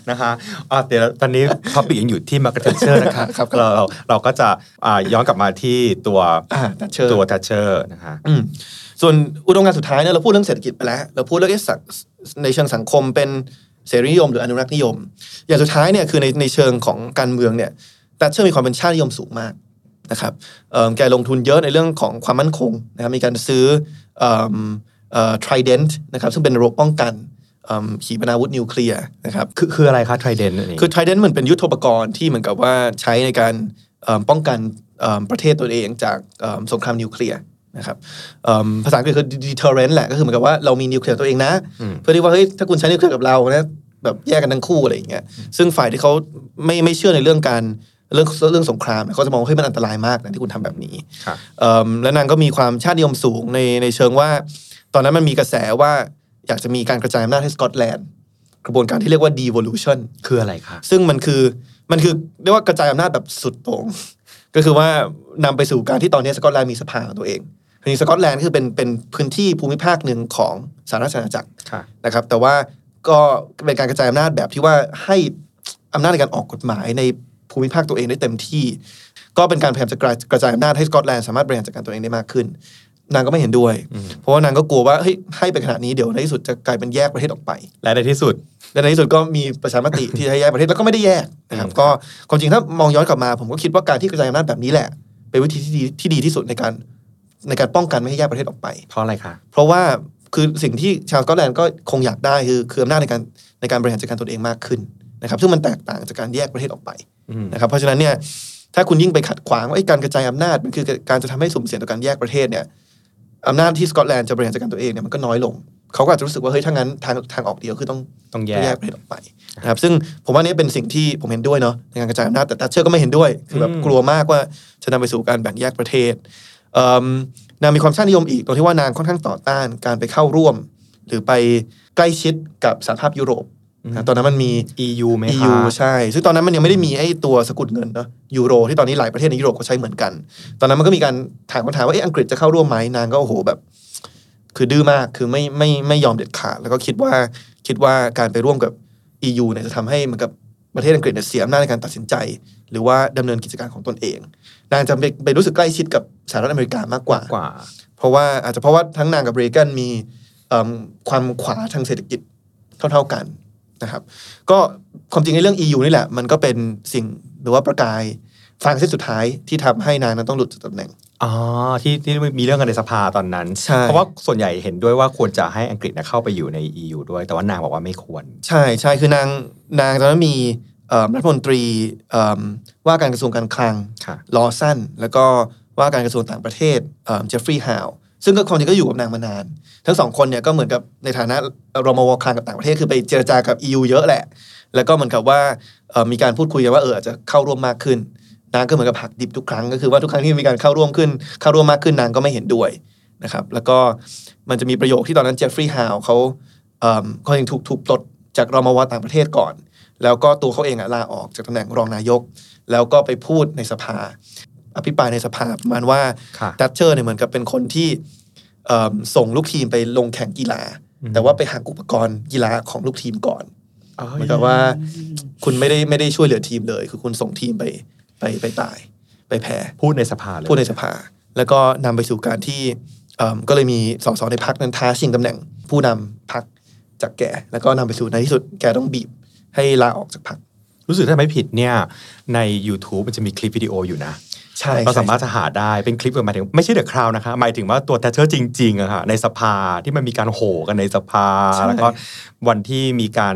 S2: นะคะอะเดี๋ยวตอนนี้ topic ยังอยู่ที่มาร์กาเร็ตแทตเชอร์นะคะ
S3: ครับ
S2: เราเราเราก็จะอ่าย้อนกลับมาที่ตัว
S3: อ่า Thatcher
S2: ตัวทัชเชอร์นะคะ
S3: อืมส่วนอุดมการณ์สุดท้ายเนี่ยเราพูดเรื่องเศรษฐกิจไปแล้ว เราพูดเรื่องเอ๊ะสังในเชิงสังคมเป็นเสรีนิยม หรืออนุรักษ์นิยม อย่างสุดท้ายเนี่ยคือในในเชิงของการเมืองเนี่ยแต่เชื่อมีความเป็นชาตินิยมสูงมาก นะครับเอิ่มแกลงทุนเยอะในเรื่องของความมั่นคงนะครับมีการซื้อเอิ่มเอ่อ Trident นะครับซึ่งเป็นระบบป้องกันเอิ่มขีปนาวุธนิวเคลียร์นะครับ
S2: คือคืออะไรคะ Trident อันนี้
S3: คือ Trident เหมือนเป็นยุทโธปกรณ์ที่เหมือนกับว่าใช้ในการเอิ่มป้องกันเอิ่มประเทศตัวเองจากเอิ่มสงครามนิวเคลียร์นะครับเอิ่มภาษาอังกฤษคือ deterrent แหละก็คือเหมือนกับว่าเรามีนิวเคลียร์ตัวเองนะ เพื่อที่ว่าเฮ้ยถ้าคุณใช้นิวเคลียร์กับเรานะแบบแยกกันทั้งคู่อะไรอย่างเงี้ยซึ่งฝ่ายที่เขาไม่ไม่เชื่อในเรื่องการ เรื่องเรื่องสงครามเนี่ยเขาจะมองว่าเฮ้ยมันอันตรายมากนะที่คุณทำแบบนี้
S2: ครับ
S3: เอิ่มแล้วนางก็มีความชาตินิยมสูงในในเชิงว่า ตอนนั้นมันมีกระแสว่าอยากจะมีการกระจายอำนาจให้สกอตแลนด์กระบวนการที่เรียกว่า devolution
S2: คืออะไรคะ
S3: ซึ่งมันคือมันคือเรียกว่ากระจายอำนาจแบบสุดโต่งก็คือว่านำไปสู่การที่ตอนนี้สกอตแลนด์มีสภาของตัวเองทีนี้สกอตแลนด์คือเป็นเป็นพื้นที่ภูมิภาคหนึ่งของสหราชอาณาจักร
S2: ค่ะ
S3: นะครับ แต่ว่าก็เป็นการกระจายอำนาจแบบที่ว่าให้อำนาจในการออกกฎหมายใน ภูมิภาคตัวเองได้เต็มที่ ก็เป็นการพยายามจะกระกระจายอำนาจให้สกอตแลนด์สามารถบริหารจัดการตัวเองได้มากขึ้น นางก็ไม่เห็นด้วย เพราะว่านางก็กลัวว่าเฮ้ยให้ไปขนาดนี้เดี๋ยวในที่สุดจะกลายเป็นแยกประเทศออกไป
S2: และในที่สุด
S3: และในที่สุดก็มีประชามติที่จะให้แยกประเทศแล้วก็ไม่ได้แยกนะครับก็ความจริงถ้ามองย้อนกลับมา ผมก็คิดว่าการที่กระจายอำนาจแบบนี้แหละ เป็นวิธีที่ดีที่ดีที่สุดในการในการป้องกันไม่ให้แยกประเทศออกไป
S2: เพราะอะไรคะ
S3: เพราะว่าคือสิ่งที่ชาวสกอตแลนด์ก็คงอยากได้คือคืออำนาจในการในการบริหารจัดการตนเองมากขึ้นนะครับซึ่งมันแตกต่างจากการแยกประเทศออกไป
S2: อืม
S3: นะครับเพราะฉะนั้นเนี่ยถ้าคุณยิ่งไปขัดขวางว่าไอ้การกระจายอำนาจมันคือการจะทำให้สุ่มเสี่ยงต่อการแยกประเทศเนี่ยอำนาจที่สกอตแลนด์จะบริหารจัดการตัวเองเนี่ยมันก็น้อยลง เขาก็อาจจะรู้สึกว่าเฮ้ยถ้างั้นทางทางออกเดียวคือต้อง
S2: ต้องแย
S3: แย
S2: ก
S3: กประเทศออกไปนะครับซึ่งผมว่านี่เป็นสิ่งที่ผมเห็นด้วยเนาะในการกระจายอำนาจแต่ตัชเชอร์ก็ไม่เห็นด้วย คือแบบ
S2: อืม
S3: กลัวมากว่าจะนำไปสู่การแบ่งแยกประเทศเอิ่มนางมีความชาตินิยมอีกตรงที่ว่านางค่อนข้างต่อต้านการไปเข้าร่วม หรือไปใกล้ชิดกับสหภาพยุโรป นะตอนนั้นมันมี
S2: EU ไหมคะ
S3: EU ใช่ ซึ่งตอนนั้นมันยังไม่ได้มีไอ้ตัวสกุลเงินเนาะยูโร ที่ตอนนี้หลายประเทศในยุโรปก็ใช้เหมือนกัน ตอนนั้นมันก็มีการถามคำถามว่าเอ๊ะอังกฤษจะเข้าร่วมไหมนางก็โอ้โหแบบ คือดื้อมากคือไม่ไม่ไม่ยอมเด็ดขาด แล้วก็คิดว่าคิดว่าการไปร่วมกับ EU เนี่ยจะทำให้เหมือนกับประเทศอังกฤษเนี่ยเสียอำนาจในการตัดสินใจ หรือว่าดำเนินกิจการของตนเองนางจะไปไปรู้สึกใกล้ชิดกับสหรัฐอเมริกามากกว่า
S2: กว่า
S3: เพราะว่าอาจจะเพราะว่าทั้งนางกับเรแกนมีเอิ่มความขวาทางเศรษฐกิจเท่า ๆกัน นะครับก็ความจริงในเรื่อง EU นี่แหละ มันก็เป็นสิ่งหรือว่าประกายฟางเส้นสุดท้ายที่ทำให้นางนั้นต้องหลุดจากตำแหน่ง
S2: อ๋อที่ที่มีเรื่องกันในสภาตอนนั้น
S3: ใช่
S2: เพราะว่าส่วนใหญ่เห็นด้วยว่าควรจะให้อังกฤษนะเข้าไปอยู่ใน EU ด้วย แต่ว่านางบอกว่าไม่ควร
S3: ใช่ใช่คือนางนางตอนนั้นมีเอิ่มรัฐมนตรีเอิ่มว่าการกระทรวงการคลัง
S2: ค่ะ
S3: ลอสันแล้วก็ว่าการกระทรวงต่างประเทศเจฟฟรีย์ฮาว ซึ่งก็ความจริงก็อยู่กับนางมานาน ทั้งสองคนเนี่ยก็เหมือนกับในฐานะรมวคลังกับต่างประเทศคือไปเจรจากับ EU เยอะแหละ แล้วก็เหมือนกับว่ามีการพูดคุยกันว่าเอออาจจะเข้าร่วมมากขึ้น นางก็เหมือนกับหักดิบทุกครั้งก็คือว่าทุกครั้งที่มีการเข้าร่วมขึ้น เข้าร่วมมากขึ้นนางก็ไม่เห็นด้วยนะครับ แล้วก็มันจะมีประโยคที่ตอนนั้นเจฟฟรีย์ฮาวเขาเอิ่มเขาเองถูกถูกปลดจากรมวต่างประเทศก่อน แล้วก็ตัวเขาเองอะลาออกจากตำแหน่งรองนายก แล้วก็ไปพูดในสภา อภิปรายในสภาประมาณว่า
S2: ค่ะ
S3: ดัชเชอร์เนี่ยเหมือนกับเป็นคนที่เอิ่มส่งลูกทีมไปลงแข่งกีฬา แต่ว่าไปหักอุปกรณ์กีฬาของลูกทีมก่อนเหมือนกับว่าคุณไม่ได้ไม่ได้ช่วยเหลือทีมเลย คือคุณส่งทีมไปไปไปตาย ไปแพ้
S2: พูดในสภาเลย
S3: พูดในสภา แล้วก็นำไปสู่การที่เอิ่มก็เลยมีสสในพักนั้นท้าชิงตำแหน่ง ผู้นำพักจากแกแล้วก็นำไปสู่ในที่สุดแกต้องบีบให้ลาออกจากพัก
S2: รู้สึกถ้าไม่ผิดเนี่ยใน YouTube มันจะมีคลิปวิดีโออยู่นะ
S3: ใช่
S2: เราสามารถจะหาได้เป็นคลิปหมายถึงไม่ใช่เดอะคราวนะคะหมายถึงว่าตัวแทชเชอร์จริงๆอะค่ะในสภาที่มันมีการโห่กันในสภา แล้วก็วันที่มีการ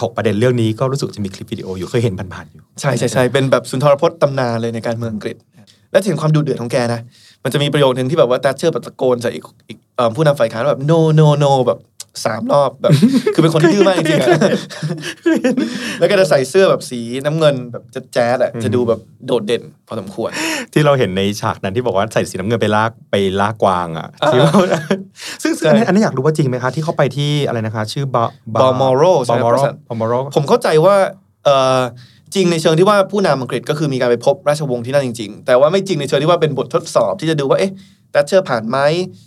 S2: ถกประเด็นเรื่องนี้ก็รู้สึกจะมีคลิปวิดีโออยู่เคยเห็นผ่านๆอยู่
S3: ใช่ใช่ใช่เป็นแบบสุนทรพจน์ตำนานเลยในการเมืองอังกฤษ และจะเห็นความดุเดือดของแกนะ มันจะมีประโยคหนึ่งที่แบบว่าแตชเชอร์แบบตะโกนใส่อีกอีกเอ่อผู้นำฝ่ายค้านว่าแบบ no no no แบบ สามรอบแบบ คือเป็นคนที่ดื้อมากจริงๆอะแล้วก็จะใส่เสื้อแบบสีน้ำเงินแบบแจ๊ดๆอะจะดูแบบโดดเด่นพอสมควร
S2: ที่เราเห็นในฉากนั้นที่บอกว่าใส่สีน้ำเงินไปลากไปลากกวางอะ
S3: อ่า
S2: ที่ว่าซึ่งซึ่ง
S3: ใช่
S2: อันนี้อันนี้อยากรู้ว่าจริงไหมคะ ที่เขาไปที่อะไรนะคะ ชื่อบา
S3: Balmoral ใช่
S2: บา
S3: ไหม
S2: มอโร
S3: ประสาท
S2: บามาโร
S3: ผมเข้าใจว่าเอ่อจริงในเชิงที่ว่าผู้นำอังกฤษก็คือมีการไปพบราชวงศ์ที่นั่นจริง ๆ แต่ว่าไม่จริงในเชิงที่ว่าเป็นบททดสอบที่จะดูว่าเอ๊ะ แตชเชอร์ผ่านไหม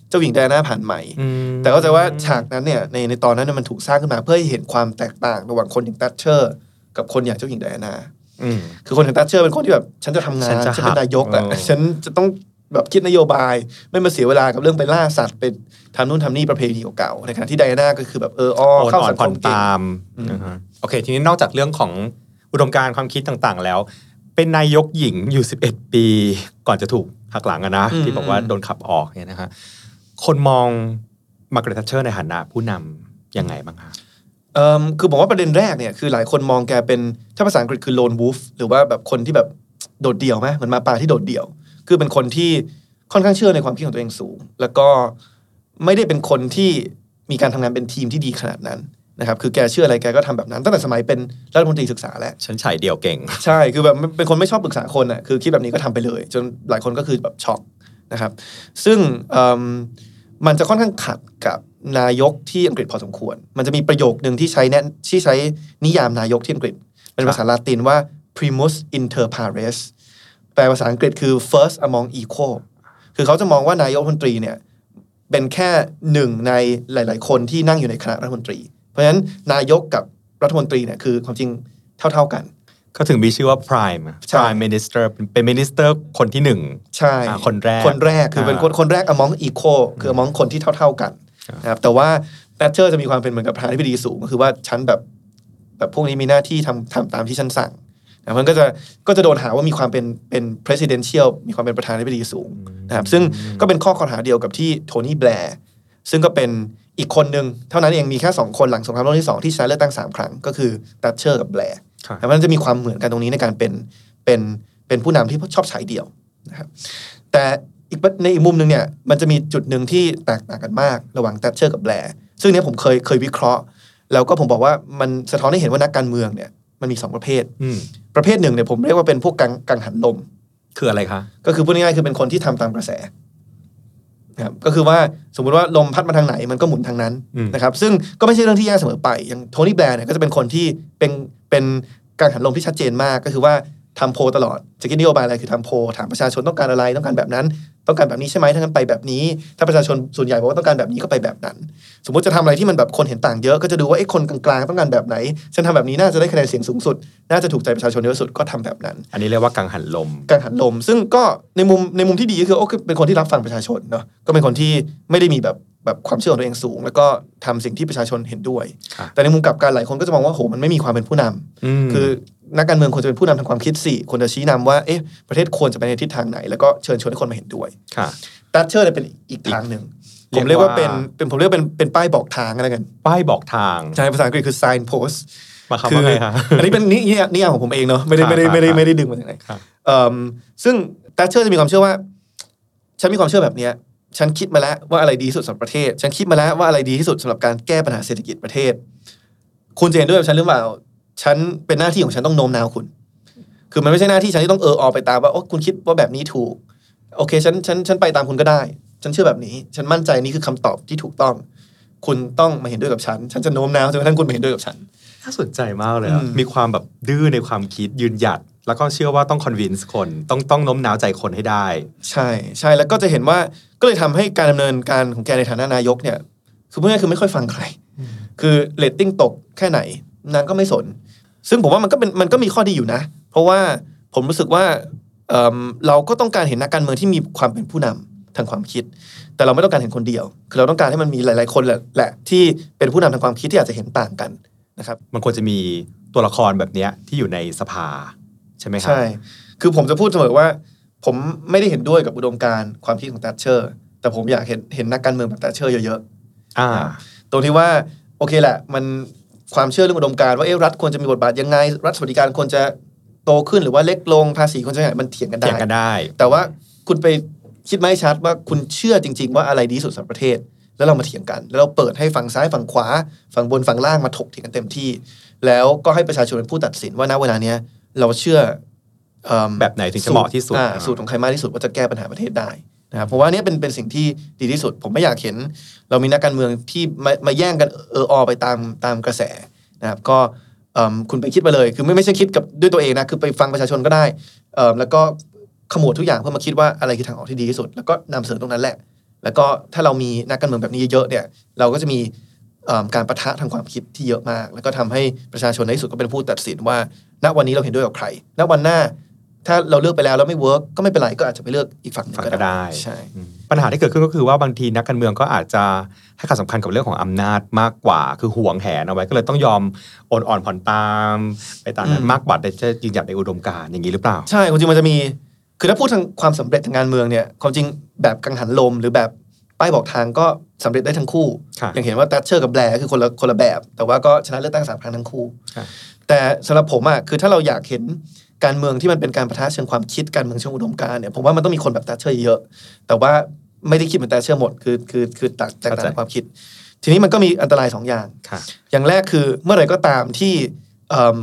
S3: เจ้าหญิงไดอาน่าผ่านไหม
S2: อืม
S3: แต่เข้าใจว่าฉากนั้นเนี่ยในในตอนนั้นเนี่ยมันถูกสร้างขึ้นมาเพื่อให้เห็นความแตกต่างระหว่างคนอย่างแตชเชอร์ กับคนอย่างเจ้าหญิงไดอาน่า
S2: อืม
S3: คือคนอย่างแตชเชอร์เป็นคนที่แบบฉันจะทำงา
S2: ฉั
S3: น
S2: นจะ
S3: ฉันเป็นนายกอะ
S2: หักเออ
S3: ฉันจะต้องแบบคิดนโยบายไม่มาเสียเวลากับเรื่องไปล่าสัตว์ไปทำนู่นทำนี่ประเพณีเก่าๆในขณะที่ไดอาน่าก็คือแบบเอออ้อ
S2: โอน
S3: เข้า
S2: อ่อ
S3: สั
S2: น
S3: งค
S2: ผ่อน
S3: มเก่ง
S2: ตามนะฮะโอเค ทีนี้นอกจากเรื่องของอุดมการณ์ความคิดต่างๆแล้ว เป็นนายกหญิงอยู่ 11 ปี ก่อนจะถูก หักหลังอะนะ
S3: อืม
S2: ที่บอกว่าโดนขับออกเนี่ยนะฮะคนมองมาร์กาเร็ตทัชเชอร์ในฐานะผู้นำยังไงบ้างคะ
S3: เอิ่มคือผมว่าประเด็นแรกเนี่ยคือหลายคนมองแกเป็นถ้าภาษาอังกฤษคือ lone wolf หรือว่าแบบคนที่แบบโดดเดี่ยวไหมเหมือนหมาป่าที่โดดเดี่ยว คือเป็นคนที่ค่อนข้างเชื่อในความคิดของตัวเองสูง แล้วก็ไม่ได้เป็นคนที่มีการทำงานเป็นทีมที่ดีขนาดนั้น นะครับคือแกเชื่ออะไรแกก็ทำแบบนั้นตั้งแต่สมัยเป็นรัฐมนตรีศึกษาแล้ว
S2: ฉันฉายเดี่ยวเก่ง
S3: ใช่คือแบบเป็นคนไม่ชอบปรึกษาคนอะคือคิดแบบนี้ก็ทำไปเลย จนหลายคนก็คือแบบช็อกนะครับ ซึ่งเอิ่มมันจะค่อนข้างขัดกับนายกที่อังกฤษพอสมควร มันจะมีประโยคหนึ่งที่ใช้แนะที่ใช้นิยามนายกที่อังกฤษเป็นภาษาลาตินว่า primus inter pares แปลภาษาอังกฤษคือ first among equal คือเขาจะมองว่านายกรัฐมนตรีเนี่ยเป็นแค่หนึ่งในหลาย ๆ คนที่นั่งอยู่ในคณะรัฐมนตรีเพ ราะฉะนั้นนายกกับรัฐมนตรีเนี่ยคือความจริงเท่า ๆกัน
S2: ก็ถึงมีชื่อว่า prime อะ
S3: ใช่
S2: prime minister เป็น minister คนที่หนึ่ง
S3: ใช่
S2: อ่าคนแรก
S3: คนแรกคือเป็น
S2: อ่า
S3: คนคนแรก among equal คือ among คนที่เท่า ๆกันนะครับแต่ว่าแ a ชเชอร์จะมีความเป็นเหมือนกับประธานาธิบดีสูงก็คือว่าฉันแบบแบบพวกนี้มีหน้าที่ทำทำตามที่ฉันสั่งนะมันก็จะก็จะโดนหาว่ามีความเป็นเป็น presidential มีความเป็นประธานาธิบดีสูงนะครับซึ่งก็เป็นข้อข้อหาเดียวกับที่โทนี่แบลร์ ซึ่งก็เป็นอีกคนหนึ่งเท่านั้นเองมีแค่สองคนหลังสงครามโลกที่สองที่ชนะเลือกตั้งสามครั้ง ก็คือแ a ชเชอร์กับแบร์
S2: ครับ
S3: แต่มันจะมีความเหมือนกันตรงนี้ในการเป็นเป็นเป็นผู้นำที่ชอบฉายเดี่ยวนะครับแต่อีกในอีกมุมหนึ่งเนี่ยมันจะมีจุดหนึ่งที่แตกต่างกันมากระหว่างแตชเชอร์กับแบลร์ซึ่งเนี้ยผมเคยเคยวิเคราะห์ แล้วก็ผมบอกว่ามันสะท้อนให้เห็นว่านักการเมืองเนี่ยมันมีสองประเภท
S2: อืม
S3: ประเภทหนึ่งเนี่ยผมเรียกว่าเป็นพวกกังกังหันลม
S2: คืออะไรคะ
S3: ก็คือพูดง่ายๆคือเป็นคนที่ทำตามกระแส นะครับก็คือว่าสมมุติว่าลมพัดมาทางไหนมันก็หมุนทางนั้น
S2: อืม
S3: นะครับซึ่งก็ไม่ใช่เรื่องที่แย่เสมอไปอย่างโทนี่แบร์เนี่ยก็จะเป็นคนที่เป็นเป็นการหันลมที่ชัดเจนมากก็คือว่าทำโพลตลอดจะคิดนโยบายอะไรคือทำโพลถามประชาชนต้องการอะไรต้องการแบบนั้น ต้องการแบบนี้ใช่ไหมถ้างั้นไปแบบนี้ ถ้าประชาชนส่วนใหญ่บอกว่าต้องการแบบนี้ก็ไปแบบนั้น สมมติจะทำอะไรที่มันแบบคนเห็นต่างเยอะก็จะดูว่าไอ้คนกลางๆต้องการแบบไหนฉันทำแบบนี้น่าจะได้คะแนนเสียงสูงสุด น่าจะถูกใจประชาชนเยอะสุดก็ทำแบบนั้น
S2: อันนี้เรียกว่ากังหันลม
S3: กังหันลม ซึ่งก็ในมุมในมุมที่ดีก็คือโอ้คือเป็นคนที่รับฟังประชาชนเนาะก็เป็นคนที่ไม่ได้มีแบบแบบความเชื่อของตัวเองสูง แล้วก็ทำสิ่งที่ประชาชนเห็นด้วย
S2: ครับ
S3: แต่ในมุมกลับกันหลายคนก็จะมองว่าโหมันไม่มีความเป็นผู้นำ
S2: ม
S3: คือนักการเมืองควรจะเป็นผู้นำทางความคิดสิควรจะชี้นำว่าเอ๊ะประเทศควรจะไปในทิศทางไหน แล้วก็เชิญชวนให้คนมาเห็นด้วย
S2: ค่ะ
S3: ตัชเชอร์เนี่ยเป็นอีกทางหนึ่ง
S2: เรี
S3: ผ
S2: ยก
S3: มเรียกว่า
S2: ว่า
S3: เป็นเป็นผมเรียกว่าเป็นเป็นป้ายบอกทางอะไรกัน
S2: ป้ายบอกทาง
S3: ใช่ภาษาอังกฤษคือ sign post
S2: มาคำว่าไงคะ
S3: อันนี้เป็นนินิยามนิยามของผมเองเนาะไม่ได้ไม่ได้
S2: ครับ
S3: ไม่ได้
S2: ครับ
S3: ไม่ได้ดึงมาจากไหน
S2: ครับ
S3: เอิ่มซึ่งตัชเชอร์จะมีความเชื่อว่าฉันมีความเชื่อแบบเนี้ย ฉันคิดมาแล้วว่าอะไรดีที่สุดสำหรับประเทศ ฉันคิดมาแล้วว่าอะไรดีที่สุดสำหรับการแก้ปัญหาเศรษฐกิจประเทศ คุณจะเห็นด้วยกับฉันหรือเปล่า ฉันเป็นหน้าที่ของฉันต้องโน้มน้าวคุณ คือมันไม่ใช่หน้าที่ฉันที่ต้องเออออไปตามว่าโอ้คุณคิดว่าแบบนี้ถูก โอเค ฉันฉันฉันไปตามคุณก็ได้ ฉันเชื่อแบบนี้ ฉันมั่นใจนี่คือคำตอบที่ถูกต้อง คุณต้องมาเห็นด้วยกับฉัน ฉันจะโน้มน้าวจนกระทั่งคุณมาเห็นด้วยกับฉัน
S2: น่าสนใจมากเลยอะ
S3: อืม
S2: มีความแบบดื้อในความคิดยืนหยัด แล้วก็เชื่อว่าต้องคอนวินส์คนต้องต้องโน้มน้าวใจคนให้ได้
S3: ใช่ใช่แล้วก็จะเห็นว่าก็เลยทำให้การดำเนินการของแกในฐานะนายกเนี่ยคือพูดง่ายๆคือไม่ค่อยฟังใคร คือเรตติ้งตกแค่ไหนนางก็ไม่สน ซึ่งผมว่ามันก็เป็นมันก็มีข้อดีอยู่นะ เพราะว่าผมรู้สึกว่าเอิ่มเราก็ต้องการเห็นนักการเมืองที่มีความเป็นผู้นำทางความคิด แต่เราไม่ต้องการเห็นคนเดียว คือเราต้องการให้มันมีหลาย ๆ คนแหละแหละที่เป็นผู้นำทางความคิดที่อาจจะเห็นต่างกันนะครับ
S2: มันควรจะมีตัวละครแบบเนี้ยที่อยู่ในสภา ใช่ไหมครับ
S3: ใช่ คือผมจะพูดเสมอว่า ผมไม่ได้เห็นด้วยกับอุดมการณ์ความคิดของแตชเชอร์ แต่ผมอยากเห็นเห็นนักการเมืองแบบแตชเชอร์เยอะ
S2: อ่า
S3: ๆตรงที่ว่าโอเคแหละ มันความเชื่อเรื่องอุดมการณ์ว่าเอ๊ะรัฐควรจะมีบทบาทยังไง รัฐสวัสดิการควรจะโตขึ้นหรือว่าเล็กลงภาษีคนส่วนใหญ่มันเถียงกันได้
S2: เถียงกันได้
S3: แต่ว่าคุณไปคิดไม่ชัดว่าคุณเชื่อจริง ๆ ว่าอะไรดีที่สุดสำหรับประเทศ แล้วเรามาเถียงกัน แล้วเราเปิดให้ฝั่งซ้ายฝั่งขวา ฝั่งบนฝั่งล่างมาถกเถียงกันเต็มที่ แล้วก็ให้ประชาชนเป็นผู้ตัดสินว่าณเวลาเนี้ย เราเชื่อเอิ่ม
S2: แบบไหนถึงจะเหมาะที่สุด
S3: อ่าสูตรของใครมากที่สุดว่าจะแก้ปัญหาประเทศได้นะครับเพราะว่าอันนี้เป็นเป็นสิ่งที่ดีที่สุด ผมไม่อยากเห็น เรามีนักการเมืองที่มามาแย่งกันเอออไปตามตามกระแสนะครับก็เอิ่มคุณไปคิดไปเลย คือไม่ไม่ใช่คิดกับด้วยตัวเองนะคือไปฟังประชาชนก็ได้เอิ่มแล้วก็ขมวดทุกอย่างเพื่อมาคิดว่าอะไรคือทางออกที่ดีที่สุด แล้วก็นำเสนอตรงนั้นแหละ แล้วก็ถ้าเรามีนักการเมืองแบบนี้เยอะๆเนี่ย เราก็จะมีเอิ่มการประทะทางความคิดที่เยอะมาก แล้วก็ทำให้ประชาชนในที่สุดก็เป็นผู้ตัดสินว่า ณวันนี้เราเห็นด้วยกับใครณวันหน้า ถ้าเราเลือกไปแล้วแล้วไม่ work ก็ไม่เป็นไรก็อาจจะไปเลือกอีกฝั่งหนึ่ง
S2: ฝั่ง
S3: ก็
S2: ก็ได้
S3: ได้ใช่
S2: อืมปัญหาที่เกิดขึ้นก็คือว่าบางทีนักการเมืองก็อาจจะให้ความสำคัญกับเรื่องของอำนาจมากกว่า คือห่วงแหนเอาไว้ก็เลยต้องยอมโอนอ่อนผ่อนตามไปตามนั้น
S3: อืม
S2: มากกว่าแต่จะยืนหยัดในอุดมการณ์อย่างนี้หรือเปล่า
S3: ใช่ความจริงมันจะมี คือถ้าพูดทางความสำเร็จทางการเมืองเนี่ยความจริงแบบกังหันลมหรือแบบป้ายบอกทางก็สำเร็จได้ทั้งคู่
S2: ครับ
S3: อย่างเห็นว่าตัชเชอร์กับแบลร์คือคนละคนละแบบ แต่ว่าก็ชนะเลือกตั้งสามครั้งทั้งคู่
S2: ครับ
S3: แต่สำหรับผมอะคือถ้าเราอยากเห็นการเมืองที่มันเป็นการปะทะเชิงความคิดการเมืองเชิงอุดมการณ์เนี่ยผมว่ามันต้องมีคนแบบตัชเชอร์เยอะ แต่ว่าไม่ได้คิดเหมือนตัชเชอร์หมดคือคือคือแตกแตกต่างในความคิด ทีนี้มันก็มีอันตรายสองอย่าง
S2: ค่ะ
S3: อย่างแรกคือเมื่อไหร่ก็ตามที่เอิ่ม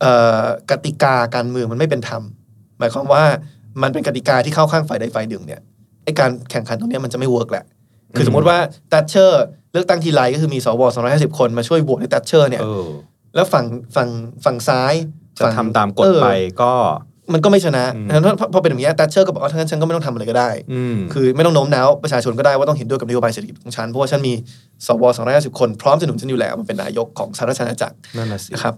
S3: เอ่อกติกาการเมืองมันไม่เป็นธรรมหมายความว่ามันเป็นกติกาที่เข้าข้างฝ่ายใดฝ่ายหนึ่งเนี่ยไอการแข่งขันตรงเนี้ยมันจะไม่ work แหละ คือสมมติว่าตัชเชอร์เลือกตั้งทีไรก็คือมีสว250คนมาช่วยโหวตให้ตัชเชอร์เนี่ย
S2: เออ
S3: แล้วฝั่งฝั่งฝั่งซ้าย
S2: จะ
S3: ฝั่ง
S2: ทำตามกฎ
S3: เออ
S2: ไปก็
S3: มันก็ไม่ชนะ
S2: อืม
S3: ดังนั้นพอพอเป็นอย่างเนี้ยตัชเชอร์ก็บอกว่าถ้างั้นฉันก็ไม่ต้องทำอะไรก็ได้
S2: อืม
S3: คือไม่ต้องโน้มน้าวประชาชนก็ได้ว่าต้องเห็นด้วยกับนโยบายเศรษฐกิจของฉัน เพราะว่าฉันมีสว250คนพร้อมจะหนุนฉันอยู่แล้ว มันเป็นนายกของสหราชอาณาจักร
S2: นั่นน่ะสิ
S3: นะครับ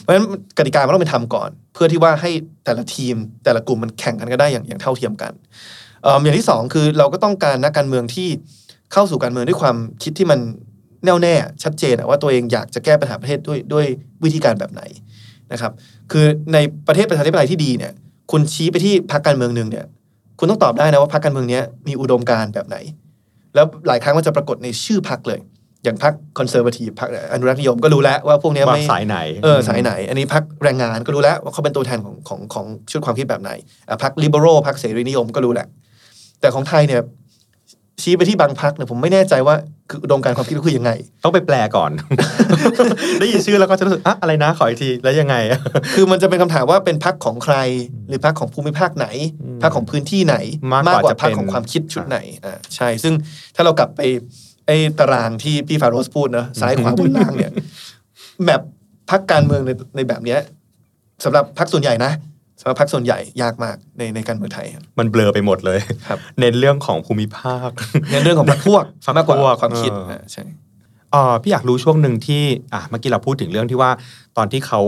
S3: เพราะฉะนั้นกติกามันต้องเป็นธรรมก่อน เพื่อที่ว่าให้แต่ละทีมแต่ละกลุ่มมันแข่งกันก็ได้อย่างอย่างเท่าเทียมกันเอิ่มอย่างที่สองคือเราก็ต้องการนักการเมืองที่เข้าสู่การเมืองด้วยความคิดที่มัน แน่วแน่ชัดเจนอะว่าตัวเองอยากจะแก้ปัญหาประเทศด้วยด้วยวิธีการแบบไหนนะครับคือในประเทศประชาธิปไตยที่ดีเนี่ยคุณชี้ไปที่พรรคการเมืองหนึ่งเนี่ยคุณต้องตอบได้นะว่าพรรคการเมืองเนี้ยมีอุดมการณ์แบบไหน แล้วหลายครั้งมันจะปรากฏในชื่อพรรคเลย อย่างพรรคคอนเซอร์วทีฟพรรคอนุรักษ์นิยมก็รู้แล้วว่าพวกเนี้ย
S2: ว่า
S3: ไม่
S2: สายไหน
S3: เออสายไหน อันนี้พักแรงงานก็รู้แล้วว่าเขาเป็นตัวแทนของของของชุดความคิดแบบไหนอะพักลิเบอรัลพักเสรีนิยมก็รู้แหละแต่ของไทยเนี่ย ชี้ไปที่บางพักเนี่ยผมไม่แน่ใจว่าคืออุดมการณ์ความคิดก็คือยังไง
S2: ต้องไปแปลก่อน ได้ยินชื่อแล้วก็จะรู้สึกอะอะไรนะขออีกทีแล้วยังไง
S3: คือมันจะเป็นคำถามว่าเป็นพักของใคร หรือพักของภูมิภาคไหน
S2: อืม
S3: พักของพื้นที่ไหน
S2: มากกว่าจะ
S3: พัก
S2: เป็น
S3: ของความคิดชุดไหนอ่าใช่ ซึ่งถ้าเรากลับไปไอ้ตารางที่พี่ฟาโรสพูดนะซ้ายขวาบนล่างเนี่ยแบบพักการเมืองในในแบบเนี้ยสำหรับพักส่วนใหญ่นะ สำหรับพักส่วนใหญ่ยากมากในในการเมืองไทยครับ
S2: มันเบลอไปหมดเลย
S3: ครับ
S2: เน้นเรื่องของภูมิภาค
S3: ในเรื่องของพักพวก
S2: พรรค
S3: มากกว่า
S2: พวก
S3: ความคิด
S2: เอออ่า
S3: ใช่
S2: เออพี่อยากรู้ช่วงหนึ่งที่อะเมื่อกี้เราพูดถึงเรื่องที่ว่าตอนที่เขา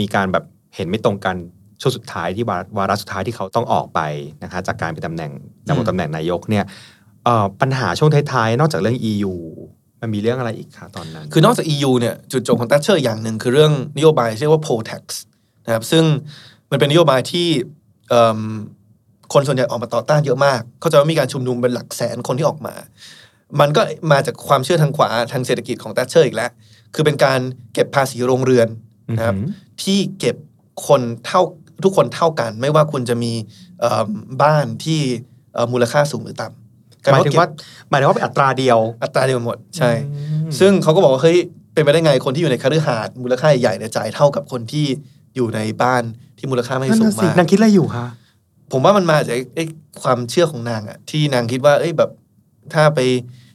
S2: มีการแบบเห็นไม่ตรงกันช่วงสุดท้ายที่วาระวาระสุดท้ายที่เขาต้องออกไปนะคะจากการเป็นตำแหน่งดำรงตำแหน่งนายกเนี่ยเอ่อปัญหาช่วงท้ายๆ นอกจากเรื่อง EU มมันมีเรื่องอะไรอีกคะตอนนั้น
S3: คือนอกจาก EU เนี่ยจุดจบของตัชเชอร์อย่างหนึ่งคือเรื่องนโยบายที่เรียกว่า poll tax นะครับซึ่ง มันเป็นนโยบายที่เอิ่มคนส่วนใหญ่ออกมาต่อต้านเยอะมาก เข้าใจว่ามีการชุมนุมเป็นหลักแสนคนที่ออกมา มันก็มาจากความเชื่อทางขวาทางเศรษฐกิจของตัชเชอร์อีกแล้ว คือเป็นการเก็บภาษีโรงเรือนนะครับ
S2: อือหือ
S3: ที่เก็บคนเท่าทุกคนเท่ากัน ไม่ว่าคุณจะมีเอิ่มบ้านที่เอ่อมูลค่าสูงหรือต่ำ
S2: หมายถึงว่าหมายถึงว่าเป็นอัตราเดียว
S3: อัตราเดียวกันหมดใช่
S2: อืม
S3: ซึ่งเขาก็บอกว่าเฮ้ยเป็นไปได้ไงคนที่อยู่ในคฤหาสน์มูลค่าใหญ่ๆเนี่ยจ่ายเท่ากับคนที่อยู่ในบ้าน ที่มูลค่าไม่
S2: นั่น
S3: สูง
S2: น่ะสิ
S3: มาก
S2: นางคิดอะไรอยู่คะ
S3: ผมว่ามันมาจากไอ้ไอ้ความเชื่อของนางอะที่นางคิดว่า เอ้ยแบบถ้าไป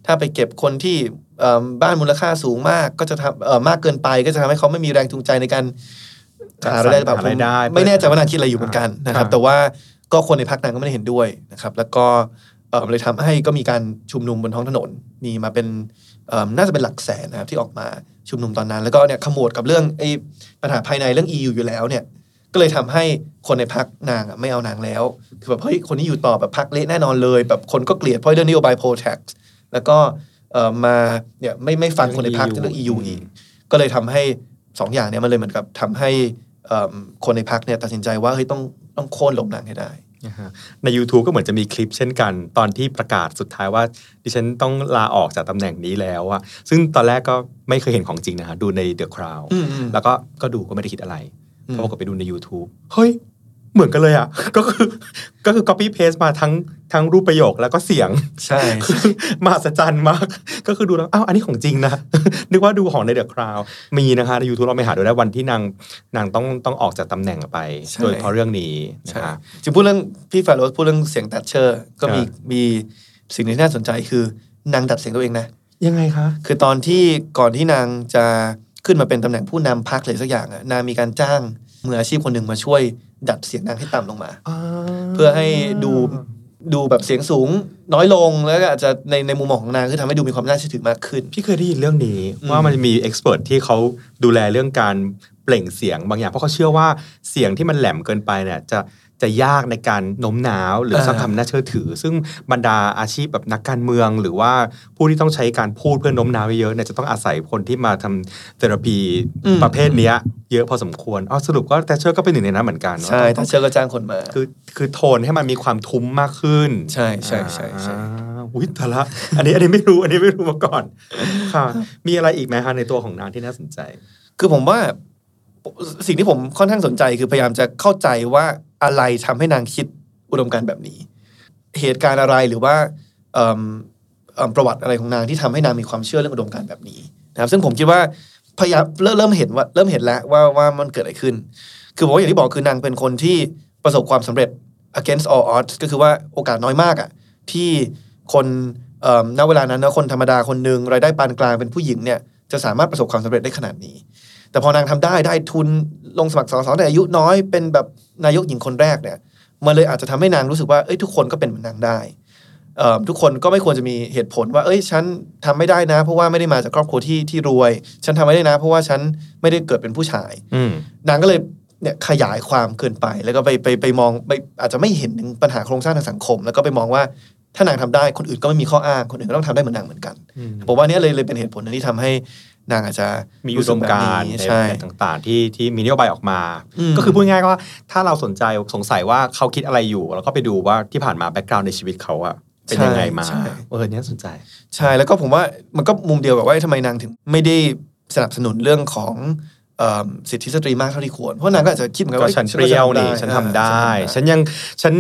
S3: ถ้าไปเก็บคนที่เอิ่มบ้านมูลค่าสูงมากก็จะทำเอ่อมากเกินไปก็จะทำให้เขาไม่มีแรงจูงใจในการหารายได้หรือเปล่า
S2: หา
S3: ผม
S2: รายได้
S3: ไม่แน่ใจว่านางคิดอะไรอยู่เหมือนกันนะครับ
S2: อ่า
S3: แต่ว่าก็คนในพรรคนางก็ไม่ได้เห็นด้วยนะครับ แล้วก็เอ่อเลยทำให้ก็มีการชุมนุมบนท้องถนนมีมาเป็นเอิ่มน่าจะเป็นหลักแสนนะครับที่ออกมาชุมนุมตอนนั้น แล้วก็เนี่ยขมวดกับเรื่องไอ้ปัญหาภายในเรื่อง EU อยู่แล้วเนี่ย ก็เลยทำให้คนในพักนางอะไม่เอานางแล้ว คือแบบเฮ้ยคนนี้อยู่ต่อแบบพักเละแน่นอนเลย แบบคนก็เกลียดเพราะเรื่องนโยบาย poll tax แล้วก็เอ่อมาเนี่ยไม่ไม่ฟังคนในพัก
S2: เรื่อง
S3: เรื่อง
S2: EU
S3: EU อีกก็เลยทำให้สองอย่างเนี้ยมันเลยเหมือนกับทำให้เอิ่มคนในพักเนี่ยตัดสินใจว่าเฮ้ยต้องต้องโค่นลงนางให้ได้
S2: นะฮะใน YouTube ก็เหมือนจะมีคลิปเช่นกัน ตอนที่ประกาศสุดท้ายว่า ดิฉันต้องลาออกจากตำแหน่งนี้แล้วอะซึ่งตอนแรกก็ไม่เคยเห็นของจริงนะฮะดูใน The Crown
S3: อืมอืม
S2: แล้วก็ก็ดูก็ไม่ได้คิดอะไร เขาบอกว่าไปดูใน YouTube เฮ้ย เหมือนกันเลยอะ ก็คือก็คือ copy paste มาทั้งทั้งรูปประโยคแล้วก็เสียง
S3: ใช่
S2: คือมหัศจรรย์มาก ก็คือดูแล้วอ้าวอันนี้ของจริงนะ นึกว่าดูของในเดอะคราวมีนะคะใน YouTube เราไปหาดูได้วันที่นางนางต้องต้องออกจากตำแหน่งไป
S3: ใช่
S2: โดยเพราะเรื่องนี้นะ
S3: ใช่
S2: คะ
S3: จริงพูดเรื่องพี่ฟาโรสพูดเรื่องเสียงตัดเชอร์ ก็มี
S2: ครับ
S3: มีสิ่งหนึ่งที่น่าสนใจคือนางดัดเสียงตัวเองนะ
S2: ยังไงคะ
S3: คือตอนที่ก่อนที่นางจะ ขึ้นมาเป็นตำแหน่งผู้นำพรรคเลยสักอย่างอะนางมีการจ้างมืออาชีพคนหนึ่งมาช่วยดัดเสียงนางให้ต่ำลงมา เพื่อให้ดูดูแบบเสียงสูงน้อยลงแล้วก็อาจจะในในมุมมองของนางคือทำให้ดูมีความน่าเชื่อถือมากขึ้น
S2: พี่เคยได้ยินเรื่องนี้
S3: อืม
S2: ว่ามันจะมีเอ็กซ์เพรสที่เขาดูแลเรื่องการเปล่งเสียงบางอย่างเพราะเขาเชื่อว่าเสียงที่มันแหลมเกินไปเนี่ยจะ จะยากในการโน้มน้าว หรือสร้างความน่าเชื่อถือ ซึ่งบรรดาอาชีพแบบนักการเมือง หรือว่าผู้ที่ต้องใช้การพูดเพื่อโน้มน้าวเยอะๆเนี่ยจะต้องอาศัยคนที่มาทำเทอราปี
S3: อืม
S2: ประเภทเนี้ยเยอะพอสมควรอ๋อสรุปก็แต่เชื่อก็เป็นหนึ่งในนั้นเหมือนกัน
S3: ใช่
S2: ว่าต้
S3: ถ้า
S2: อง
S3: เชื่อก็จ้างคนมา
S2: คือคือโทนให้มันมีความทุ้มมากขึ้น
S3: ใช่ใช่ใช่ใช่
S2: อ่าอุ้ยแต่ละ อันนี้อันนี้ไม่รู้อันนี้ไม่รู้มาก่อนค่ะมีอะไรอีกไหมคะในตัวของนางที่น่าสนใจ
S3: คือผมว่า สิ่งที่ผมค่อนข้างสนใจคือพยายามจะเข้าใจว่าอะไรทำให้นางคิดอุดมการณ์แบบนี้ เหตุการณ์อะไรหรือว่าประวัติอะไรของนางที่ทำให้นางมีความเชื่อเรื่องอุดมการณ์แบบนี้นะครับ ซึ่งผมคิดว่าพยายามเริ่มเห็นว่าเริ่มเห็นแล้วว่าว่ามันเกิดอะไรขึ้น คือผมว่าอย่างที่บอกคือนางเป็นคนที่ประสบความสำเร็จ against all odds ก็คือว่าโอกาสน้อยมากอะที่คนณเวลานั้นนะคนธรรมดาคนหนึ่งรายได้ปานกลางเป็นผู้หญิงเนี่ยจะสามารถประสบความสำเร็จได้ขนาดนี้ แต่พอนางทำได้ได้ทุนลงสมัครสสแต่อายุน้อยเป็นแบบนายกหญิงคนแรกเนี่ยมันเลยอาจจะทำให้นางรู้สึกว่าเอ้ยทุกคนก็เป็นเหมือนนางได้เอ่อทุกคนก็ไม่ควรจะมีเหตุผลว่า เอ้ย ฉันทำไม่ได้นะ เพราะว่าไม่ได้มาจากครอบครัวที่ที่รวย ฉันทำไม่ได้นะ เพราะว่าฉันไม่ได้เกิดเป็นผู้ชาย
S2: อืม
S3: นางก็เลยเนี่ยขยายความเกินไป แล้วก็ไปไปไปมองไปอาจจะไม่เห็นถึงปัญหาโครงสร้างทางสังคม แล้วก็ไปมองว่าถ้านางทำได้คนอื่นก็ไม่มีข้ออ้างคนอื่นก็ต้องทำได้เหมือนนางเหมือนกัน
S2: อืม
S3: ผมว่าเนี้เลยเลยเป็นเหตุผลหนึงที่ทำให้ นางอาจจะ
S2: มีอุดมการณ์
S3: สึ
S2: ใน
S3: ใช่
S2: ในต่างๆ ที่ที่มีนโยบายออกมา
S3: อืม
S2: ก็คือพูดง่ายๆว่าถ้าเราสนใจสงสัยว่าเขาคิดอะไรอยู่ แล้วก็ไปดูว่าที่ผ่านมา background ในชีวิตเขาอะเป็นยังไงมา
S3: ใช่
S2: เออเนี้ยสนใจ
S3: ใช่แล้วก็ผมว่ามันก็มุมเดียวกับว่าทำไมนางถึงไม่ได้สนับสนุนเรื่องของเอิ่มสิทธิสตรีมากเท่าที่ควร เพราะนางก็อาจจะคิดเหมือนกัน
S2: ก็
S3: ว่า
S2: ฉันเปรี้ยวนี่
S3: ก็
S2: ฉันทำได้
S3: อ่า
S2: ฉันยังฉัน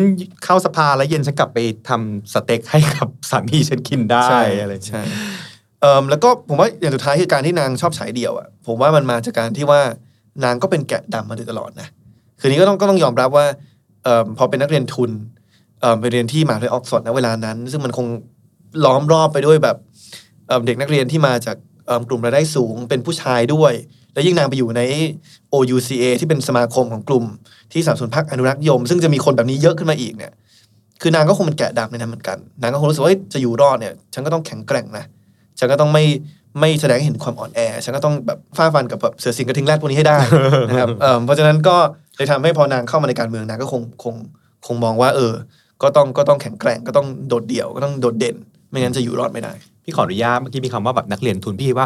S2: เข้าสภาแล้วเย็นฉันกลับไปทำสเต็กให้กับสามีฉันกินได้
S3: ใช่
S2: อะไร
S3: ใช่ เอิ่มแล้วก็ผมว่าอย่างสุดท้ายคือการที่นางชอบฉายเดี่ยวอะผมว่ามันมาจากการที่ว่านางก็เป็นแกะดำมาโดยตลอดนะคือนี้ก็ต้องก็ต้องยอมรับว่าเอิ่มพอเป็นนักเรียนทุนเอิ่มไปเรียนที่มหาวิทยาลัยออกซฟอร์ดณเวลานั้น ซึ่งมันคงล้อมรอบไปด้วยแบบเเด็กนักเรียนที่มาจากกลุ่มรายได้สูงเป็นผู้ชายด้วย แล้วยิ่งนางไปอยู่ใน OUCA ที่เป็นสมาคมของกลุ่มที่สนับสนุนพรรคอนุรักษ์ยม ซึ่งจะมีคนแบบนี้เยอะขึ้นมาอีกเนี่ยคือนางก็คงเป็นแกะดำในนั้นเหมือนกัน นางก็คงรู้สึกว่าจะอยู่รอดเนี่ย ฉันก็ต้องแข็งแกร่งนะ ฉันก็ต้องไม่ไม่แสดงให้เห็นความอ่อนแอ ฉันก็ต้องแบบฟาดฟันกับแบบเสือสิงกระทิงแรดพวกนี้ให้ได้นะครับเอิ่มเพราะฉะนั้นก็เลยทำให้พอนางเข้ามาในการเมืองนางก็คงคงคงมองว่า เออ ก็ต้องก็ต้องแข็งแกร่งก็ต้องโดดเดี่ยวก็ต้องโดดเด่น ไม่งั้นจะอยู่รอดไม่ได้
S2: พี่ขออนุญาตเมื่อกี้มีคำว่าแบบนักเรียนทุนพี่ว่า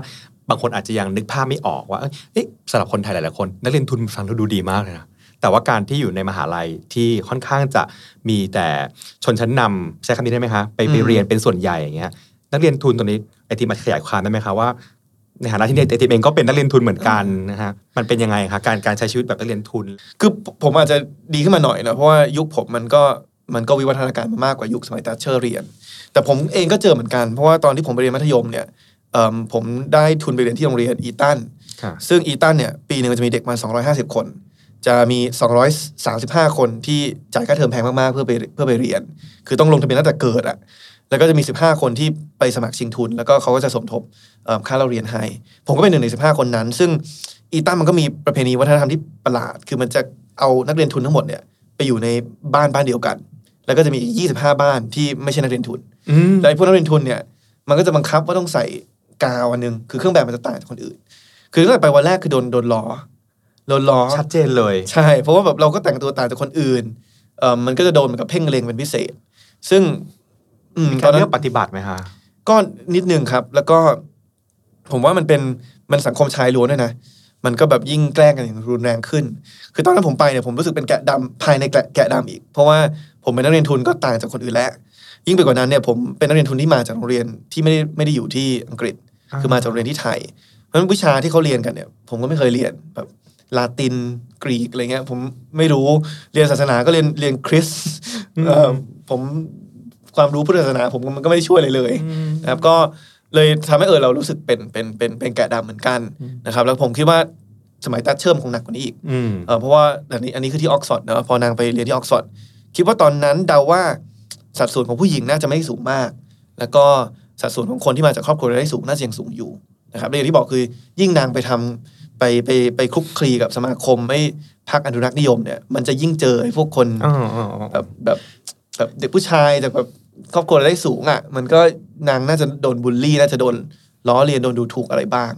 S2: บางคนอาจจะยังนึกภาพไม่ออกว่าเอ้ยเอ๊ะสำหรับคนไทยหลายๆคน นักเรียนทุนฟังแล้วดูดีมากเลยนะแต่ว่าการที่อยู่ในมหาลัยที่ค่อนข้างจะมีแต่ชนชั้นนำใช้คำนี้ได้ไหมคะไปไป
S3: อืม
S2: เรียนเป็นส่วนใหญ่อย่างเงี้ย นักเรียนทุนตรงนี้ไอทีมาขยายความได้ไหมคะว่าในฐานะที่ไอทีเองก็เป็นนักเรียนทุนเหมือนกันนะฮะมันเป็นยังไงคะการการใช้ชีวิตแบบนักเรียนทุน
S3: คือผมอาจจะดีขึ้นมาหน่อยนะเพราะว่ายุคผมมันก็มันก็วิวัฒนาการมามากกว่ายุคสมัยตัชเชอร์เรียน แต่ผมเองก็เจอเหมือนกันเพราะว่าตอนที่ผมไปเรียนมัธยมเนี่ยเอิ่มผมได้ทุนไปเรียนที่โรงเรียนอีตัน
S2: ค่ะ
S3: ซึ่งอีตันเนี่ยปีหนึ่งมันจะมีเด็กมา 250 คน จะมี 235 คนที่จ่ายค่าเทอมแพงมากๆเพื่อไปเพื่อไปเรียน คือต้องลงทะเบียนตั้งแต่เกิดอะ แล้วก็จะมี 15 คนที่ไปสมัครชิงทุน แล้วก็เขาก็จะสมทบเอิ่มค่าเราเรียนให้ ผมก็เป็นหนึ่งใน 15 คนนั้น ซึ่งอีตันมันก็มีประเพณีวัฒนธรรมที่ประหลาด คือมันจะเอานักเรียนทุนทั้งหมดเนี่ยไปอยู่ในบ้านบ้านเดียวกัน แล้วก็จะมีอีก25 บ้านที่ไม่ใช่นักเรียนทุน
S2: อืม
S3: แล้วไอ้พวกนักเรียนทุนเนี่ยมันก็จะบังคับว่าต้องใส่กาวอันหนึง คือเครื่องแบบมันจะต่างจากคนอื่น คือตั้งแต่ไปวันแรกคือโดนโดนล้อโดนล้อ
S2: ชัดเจนเลย
S3: ใช่ เพราะว่าแบบเราก็แต่งตัวต่างจากคนอื่นเอ่อมันก็จะโดนเหมือนกับเพ่งเล็งเป็นพิเศษ ซึ่งอื ม
S2: มี
S3: ต
S2: กา
S3: อ
S2: ร
S3: นนั้
S2: เลื
S3: น
S2: อกปฏิบัติไหมคะ
S3: ก็นิดนึงครับ แล้วก็ผมว่ามันเป็นมันสังคมชายล้วนด้วยนะมันก็แบบยิ่งแกล้งกันอย่างรุนแรงขึ้น คือตอนนั้นผมไปเนี่ยผมรู้สึกเป็นแกะดำภายในแกะแกะดำอีก เพราะว่าผมเป็นนักเรียนทุนก็ต่างจากคนอื่นแล้ว ยิ่งไปกว่านั้นเนี่ยผมเป็นนักเรียนทุนที่มาจากโรงเรียนที่ไม่ได้ไม่ได้อยู่ที่อังกฤษ
S2: อ่า
S3: คือมาจากโรงเรียนที่ไทย เพราะฉะนั้นวิชาที่เขาเรียนกันเนี่ย ผมก็ไม่เคยเรียนแบบลาตินกรีกอะไรเงี้ย ผมไม่รู้เรียนศาสนาก็เรียนเรียนคริสต์เอ่อผม ความรู้พุทธศาสนาผมมันก็ไม่ได้ช่วยอะไรเลยนะครับก็เลยทำให้เออเรารู้สึกเป็นเป็นเป็นเป็นแกะดำเหมือนกันนะครับ แล้วผมคิดว่าสมัยตัดเชื่อมคงหนักกว่านี้อีก
S2: อืม
S3: เออเพราะว่าอันนี้อันนี้คือที่ออกซฟอร์ดนะพอนางไปเรียนที่ออกซฟอร์ดคิดว่าตอนนั้นเดาว่าสัดส่วนของผู้หญิงน่าจะไม่สูงมาก แล้วก็สัดส่วนของคนที่มาจากครอบครัวรายได้สูงน่าจะยังสูงอยู่นะครับและอย่างที่บอกคือยิ่งนางไปทำไปไปไปคลุกคลีกับสมาคมไม่พักอนุรักษ์นิยมเนี่ยมันจะยิ่งเจอไอ้พวกคน
S2: อ๋ออ๋ออ๋อ
S3: แบบแบบแบบเด็กผู้ชายจากแบบ ครอบครัวรายได้สูงอะ มันก็นางน่าจะโดนบูลลี่น่าจะโดนล้อเลียนโดนดูถูกอะไรบ้าง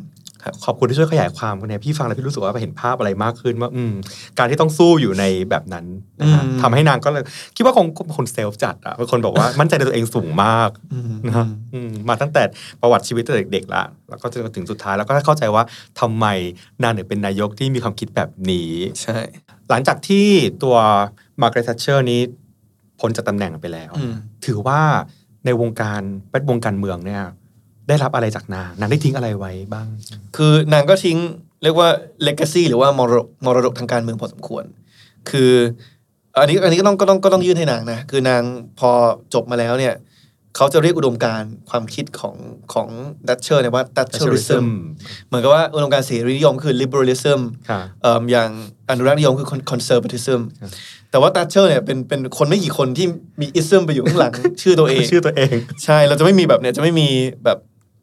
S2: ขอบคุณที่ช่วยขยายความกันเนี่ยพี่ฟังแล้วพี่รู้สึกว่าเห็นภาพอะไรมากขึ้นว่า อืม การที่ต้องสู้อยู่ในแบบนั้นนะฮะ
S3: อืม
S2: ทำให้นางก็เลยคิดว่าคงเป็นคน self จัดอะเป็นคนบอกว่ามั่นใจในตัวเองสูงมาก
S3: อืม
S2: นะฮะอืมมาตั้งแต่ประวัติชีวิตตั้งแต่เด็กๆละแล้วก็จนถึงสุดท้ายแล้วก็เข้าใจว่าทำไมนางถึงเป็นนายกที่มีความคิดแบบนี้
S3: ใช่
S2: หลังจากที่ตัวมาร์กาเร็ต t ัชเชอร์นี้ พ้นจากตำแหน่งไปแล้ว
S3: อืม
S2: ถือว่าในวงการแวดวงการเมืองเนี่ย ได้รับอะไรจากนางนางได้ทิ้งอะไรไว้บ้าง
S3: คือนางก็ทิ้งเรียกว่า legacy หรือว่ามรดกมรดกทางการเมืองพอสมควร คือ อันนี้อันนี้ก็ต้องก็ต้องก็ต้องยื่นให้นางนะ คือนางพอจบมาแล้วเนี่ยเขาจะเรียกอุดมการณ์ความคิดของของแทตเชอร์เนี่ยว่า Thatcherism เหมือนกับว่าอุดมการณ์เสรีนิยมคือ liberalism
S2: ค่ะ
S3: เอิ่มอย่างอนุรักษ์นิยมคือ conservatism
S2: ครับ
S3: แต่ว่าแทตเชอร์เนี่ยเป็นเป็นคนไม่กี่คนที่มี ism ไปอยู่ข้างหลัง ชื่อตัวเอง
S2: ชื่อตัวเอง
S3: ใช่เราจะไม่มีแบบเนี่ยจะไม่มีแบบ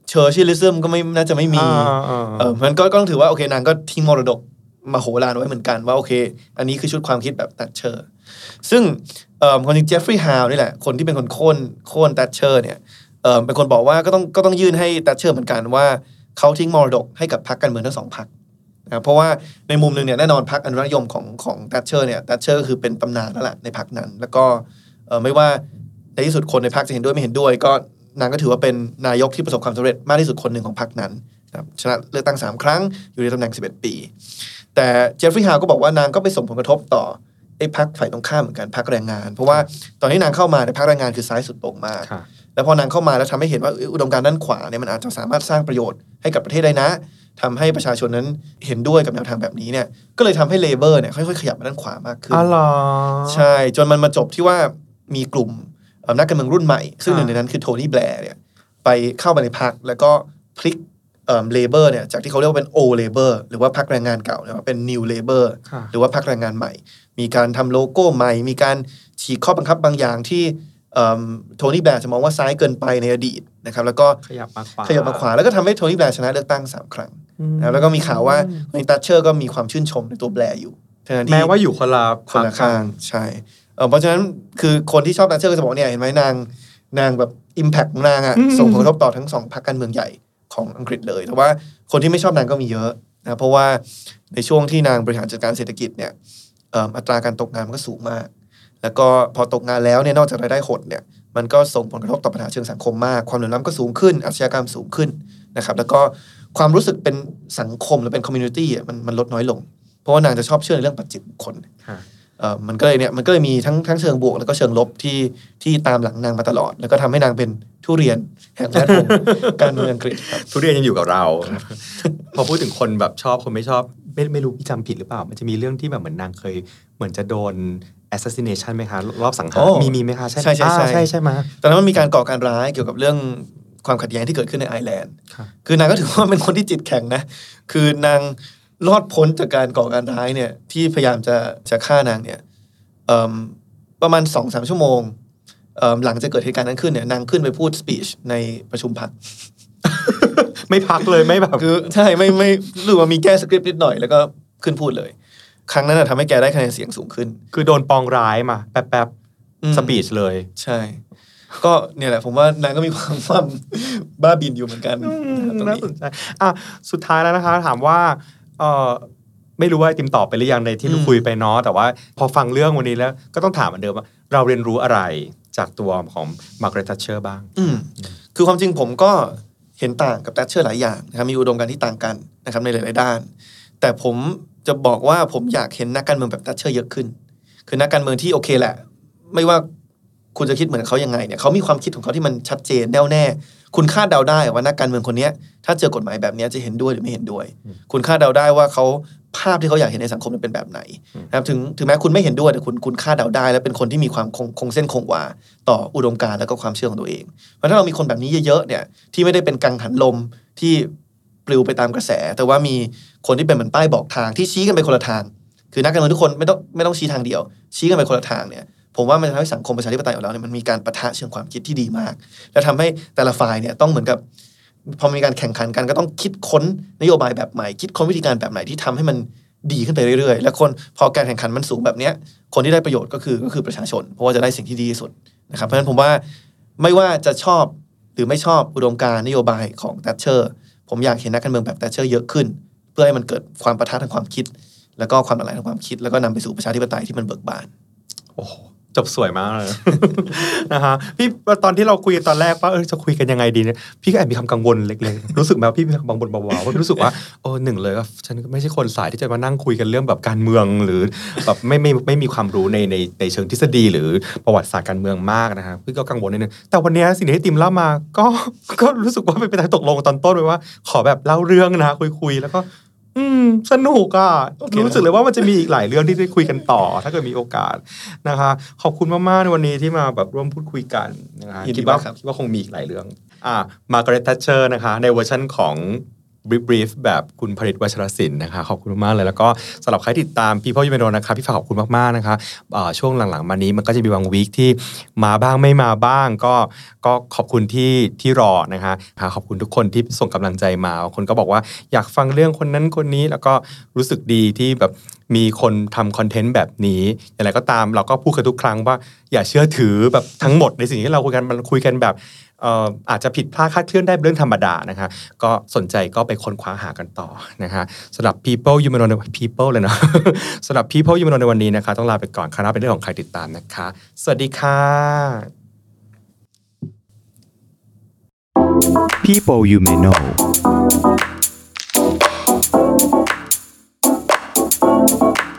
S3: Churchillism ก็ไม่น่าจะไม่มี
S2: อ่าอ่า
S3: เออมันก็ก็ต้องถือว่าโอเคนางก็ทิ้งมรดกมาโหฬารไว้เหมือนกันว่าโอเค อันนี้คือชุดความคิดแบบแทตเชอร์ ซึ่งเอ่อคนจริงเจฟฟรีย์ฮาวนี่แหละ คนที่เป็นคนโค่นโค่นแทตเชอร์เนี่ยเอ่อเป็นคนบอกว่าก็ต้องก็ต้องยื่นให้แทตเชอร์เหมือนกันว่าเขาทิ้งมรดกให้กับพรรคการเมืองทั้งสองพรรค นะครับเพราะว่าในมุมหนึ่งเนี่ยแน่นอนพรรคอนุรักษ์นิยมของของแทตเชอร์เนี่ยแทตเชอร์คือเป็นตำนานแล้วล่ะในพรรคนั้น แล้วก็เอ่อไม่ว่าในที่สุดคนในพรรคจะเห็นด้วยไม่เห็นด้วย ก็นางก็ถือว่าเป็นนายกที่ประสบความสำเร็จมากที่สุดคนหนึ่งของพรรคนั้นนะครับชนะเลือกตั้ง 3 ครั้งอยู่ในตำแหน่ง 11 ปี แต่เจฟฟรีย์ฮาวก็บอกว่านางก็ไปส่งผลกระทบต่อไอ้พักฝ่ายตรงข้ามเหมือนกันพักแรงงาน เพราะว่าตอนที่นางเข้ามาในยพักแรงงานคือซ้ายสุดโต่งมาก
S2: ค่ะ
S3: แล้วพอนางเข้ามาแล้วทำให้เห็นว่าเอ้ยอุดมการณ์ด้านขวาเนี่ยมันอาจจะสามารถสร้างประโยชน์ให้กับประเทศได้นะ ทำให้ประชาชนนั้นเห็นด้วยกับแนวทางแบบนี้เนี่ย ก็เลยทำให้ Labour เนี่ยค่อยๆขยับมาด้านขวามากขึ้น
S2: อ๋อเหรอ
S3: ใช่ จนมันมาจบที่ว่ามีกลุ่มเอ่อนักการเมืองรุ่นใหม่ ซึ่งหนึ่งในนั้นคือโทนี่แบลร์เนี่ยไปเข้ามาในพรรคแล้วก็พลิก Labour เนี่ยจากที่เขาเรียกว่าเป็น Old Labour หรือว่าพรรคแรงงานเก่าเนี่ยมาเป็น New Labour
S2: ค่ะ
S3: หรือว่าพรรคแรงงานใหม่ มีการทำโลโก้ใหม่ มีการฉีกข้อบังคับบางอย่างที่ โทนี่แบลร์จะมองว่าซ้ายเกินไปในอดีตนะครับแล้วก็
S2: ขยับมาขวา
S3: ขยับมาขวาแล้วก็ทำให้โทนี่แบลร์ชนะเลือกตั้งสามครั้งนะครับแล้วก็มีข่าวว่าในตัชเชอร์ก็มีความชื่นชมในตัวแบลร์อยู่ทั้งที่
S2: แม้ว่าอยู่คนละ
S3: คนละข้างใช่เอ่อเพราะฉะนั้นคือคนที่ชอบแทตเชอร์ก็จะบอกเนี่ยเห็นไหมนางนางแบบ impact ของนางอะส่งผลกระทบต่อทั้งสองพรรคการเมืองใหญ่ของอังกฤษเลยแต่ว่าคนที่ไม่ชอบนางก็มีเยอะนะเพราะว่าในช่วงที่นางบริหารจัดการเศรษฐกิจเนี่ยเอิ่มอัตราการตกงานมันก็สูงมาก แล้วก็พอตกงานแล้วเนี่ยนอกจากรายได้หดเนี่ยมันก็ส่งผลกระทบต่อปัญหาเชิงสังคมมาก ความเหลื่อมล้ำก็สูงขึ้น อาชญากรรมสูงขึ้นนะครับ แล้วก็ความรู้สึกเป็นสังคมหรือเป็นคอมมูนิตี้อะมันมันลดน้อยลง เพราะว่านางจะชอบเชื่อในเรื่องปัจเจกบุคคล
S2: ค่ะ
S3: เอ่อมันก็เลยเนี่ยมันก็เลยมีทั้งทั้งเชิงบวก แล้วก็เชิงลบที่ที่ตามหลังนางมาตลอด แล้วก็ทำให้นางเป็นทุเรียนแห่งแวดวงการเมืองอังกฤษครับ
S2: ทุเรียนยังอยู่กับเรา พอพูดถึงคนแบบชอบคนไม่ชอบ ไม่ไม่รู้พี่จำผิดหรือเปล่า มันจะมีเรื่องที่แบบเหมือนนางเคย เหมือนจะโดน assassination ไหมคะรอบสังหาร
S3: โอ้
S2: มีมีไหมคะ
S3: ใช่ใช่ใช่
S2: อ่าใช่ใช่ไหม
S3: ตอนนั้นมันมีการก่อการร้ายเกี่ยวกับเรื่องความขัดแย้งที่เกิดขึ้นในไอร์แลนด์
S2: ครับ
S3: คือนางก็ถือว่าเป็นคนที่จิตแข็งนะ คือนางรอดพ้นจากการก่อการร้ายเนี่ย ที่พยายามจะจะฆ่านางเนี่ยเอิ่มประมาณสองสามชั่วโมงเอิ่มหลังจากเกิดเหตุการณ์นั้นขึ้นเนี่ยนางขึ้นไปพูดสปีชในประชุมพรรค
S2: ไม่พักเลยไม่แบบ
S3: คือใช่ไม่ไม่รู้สึกว่ามีแก้สคริปต์นิดหน่อยแล้วก็ขึ้นพูดเลย ครั้งนั้นนะทำให้แกได้คะแนนเสียงสูงขึ้น
S2: คือโดนปองร้ายมา แป๊บแป๊บ
S3: อืม
S2: speech เลย
S3: ใช่ ก็เนี่ยแหละผมว่านางก็มีความความบ้าบิ่นอยู่เหมือนกันนะครับตรง
S2: นี้
S3: น่า้
S2: สนใจอะสุดท้ายแล้วนะคะ ถามว่าเออไม่รู้ว่าไอติมตอบไปหรือยังในที่เราคุยไปเนาะแต่ว่าพอฟังเรื่องวันนี้แล้วก็ต้องถามเหมือนเดิมว่า เราเรียนรู้อะไรจากตัวของมาร์กาเร็ต t ัชเชอร์บ้าง
S3: อืมคือความจริงผมก็เห็นต่างกับแตชเชอร์หลายอย่างนะครับมีอุดมการณ์ที่ต่างกันนะครับในหลาย ๆ ด้าน แต่ผม จะบอกว่าผมอยากเห็นนักการเมืองแบบแตชเชอร์เยอะขึ้น คือนักการเมืองที่โอเคแหละ ไม่ว่าคุณจะคิดเหมือนเขายังไงเนี่ยเขามีความคิดของเขาที่มันชัดเจนแน่วแน่ คุณคาดเดาได้ว่านักการเมืองคนเนี้ยถ้าเจอกฎหมายแบบเนี้ยจะเห็นด้วยหรือไม่เห็นด้วย คุณคาดเดาได้ว่าเขาภาพที่เขาอยากเห็นในสังคมมันเป็นแบบไหนนะครับถึงถึงแม้คุณไม่เห็นด้วยแต่คุณคุณคาดเดาได้ และเป็นคนที่มีความคงคงเส้นคงวาต่ออุดมการณ์แล้วก็ความเชื่อของตัวเองเพราะถ้าเรามีคนแบบนี้เยอะๆเนี่ยที่ไม่ได้เป็นกังหันลมที่ ปลิวไปตามกระแส แต่ว่ามีคนที่เป็นเหมือนป้ายบอกทางที่ชี้กันไปคนละทาง คือนักการเมืองทุกคนไม่ต้องไม่ต้องชี้ทางเดียว ชี้กันไปคนละทางเนี่ยผมว่ามันทำให้สังคมประชาธิปไตยของเราเนี่ยมันมีการปะทะเชิงความคิดที่ดีมาก และทำให้แต่ละฝ่ายเนี่ยต้องเหมือนกับพอมีการแข่งขันกันก็ต้องคิดค้นนโยบายแบบใหม่ คิดค้นวิธีการแบบไหนที่ทำให้มันดีขึ้นไปเรื่อยๆ และคนพอการแข่งขันมันสูงแบบเนี้ยคนที่ได้ประโยชน์ก็คือก็คือประชาชน เพราะว่าจะได้สิ่งที่ดีที่สุดนะครับเพราะฉะนั้นผมว่าไม่ว่าจะชอบหรือไม่ชอบอุดมการณ์นโยบายของแตชเชอร์ ผมอยากเห็นนักการเมืองแบบแตชเชอร์เยอะขึ้น เพื่อให้มันเกิดความปะทะทางความคิด แล้วก็ความหลากหลายทางความคิด แล้วก็นำไปสู่ประชาธิปไตยที่มันเบิกบาน
S2: โอ้โห จบสวยมากเลยนะฮะพี่ตอนที่เราคุยตอนแรกว่าเออจะคุยกันยังไงดีเนี่ยพี่ก็แอบมีความกังวลเล็กๆรู้สึกไหมว่าพี่มีความกังวลเบาๆเพราะรู้สึกว่าโอ้หนึ่งเลยก็ฉันไม่ใช่คนสายที่จะมานั่งคุยกันเรื่องแบบการเมืองหรือแบบไม่ไม่ไม่มีความรู้ในในในเชิงทฤษฎีหรือประวัติศาสตร์การเมืองมากนะฮะพี่ก็กังวลนิดนึงแต่วันนี้สิ่งที่ติมเล่ามาก็ก็รู้สึกว่าเป็นไปตามตกลงตอนต้นเลยว่า ขอแบบเล่าเรื่องนะคุยๆแล้วก็ อืม สนุกอะ
S3: โอเค
S2: รู้สึกเลยว่ามันจะมีอีกหลายเรื่องที่ได้คุยกันต่อ ถ้าเกิดมีโอกาสนะคะ ขอบคุณมากๆในวันนี้ที่มาแบบร่วมพูดคุยกันนะคะ
S3: ยินดี
S2: คิดว่ามา
S3: กครับ
S2: คิดว่าคงมีอีกหลายเรื่อง อ่ามาร์กาเร็ตทัชเชอร์นะคะ ในเวอร์ชันของ Brief Brief แบบคุณผลิตวัชรศิลป์นะคะขอบคุณมากเลยแล้วก็สำหรับใครติดตาม People You May Know นะคะพี่ฝากขอบคุณมากๆนะคะช่วงหลังๆมานี้มันก็จะมีบางวีคที่มาบ้างไม่มาบ้าง ก็ก็ขอบคุณที่ที่รอนะคะขอบคุณทุกคนที่ส่งกำลังใจมาคนก็บอกว่าอยากฟังเรื่องคนนั้นคนนี้ แล้วก็รู้สึกดีที่แบบมีคนทำคอนเทนต์แบบนี้อย่างไรก็ตามเราก็พูดกันทุกครั้งว่าอย่าเชื่อถือแบบทั้งหมดในสิ่งที่เราคุยกันมันคุยกันแบบ อาจจะผิดพลาดคาดเคลื่อนได้เรื่องธรรมดานะคะก็สนใจก็ไปค้นคว้าหากันต่อนะคะสำหรับ people you may know people เลยเนาะสำหรับ people you may know ในวันนี้นะคะ ต้องลาไปก่อนคณะเป็นเรื่องของใครติดตามนะคะ สวัสดีค่ะ
S1: people you may know thank you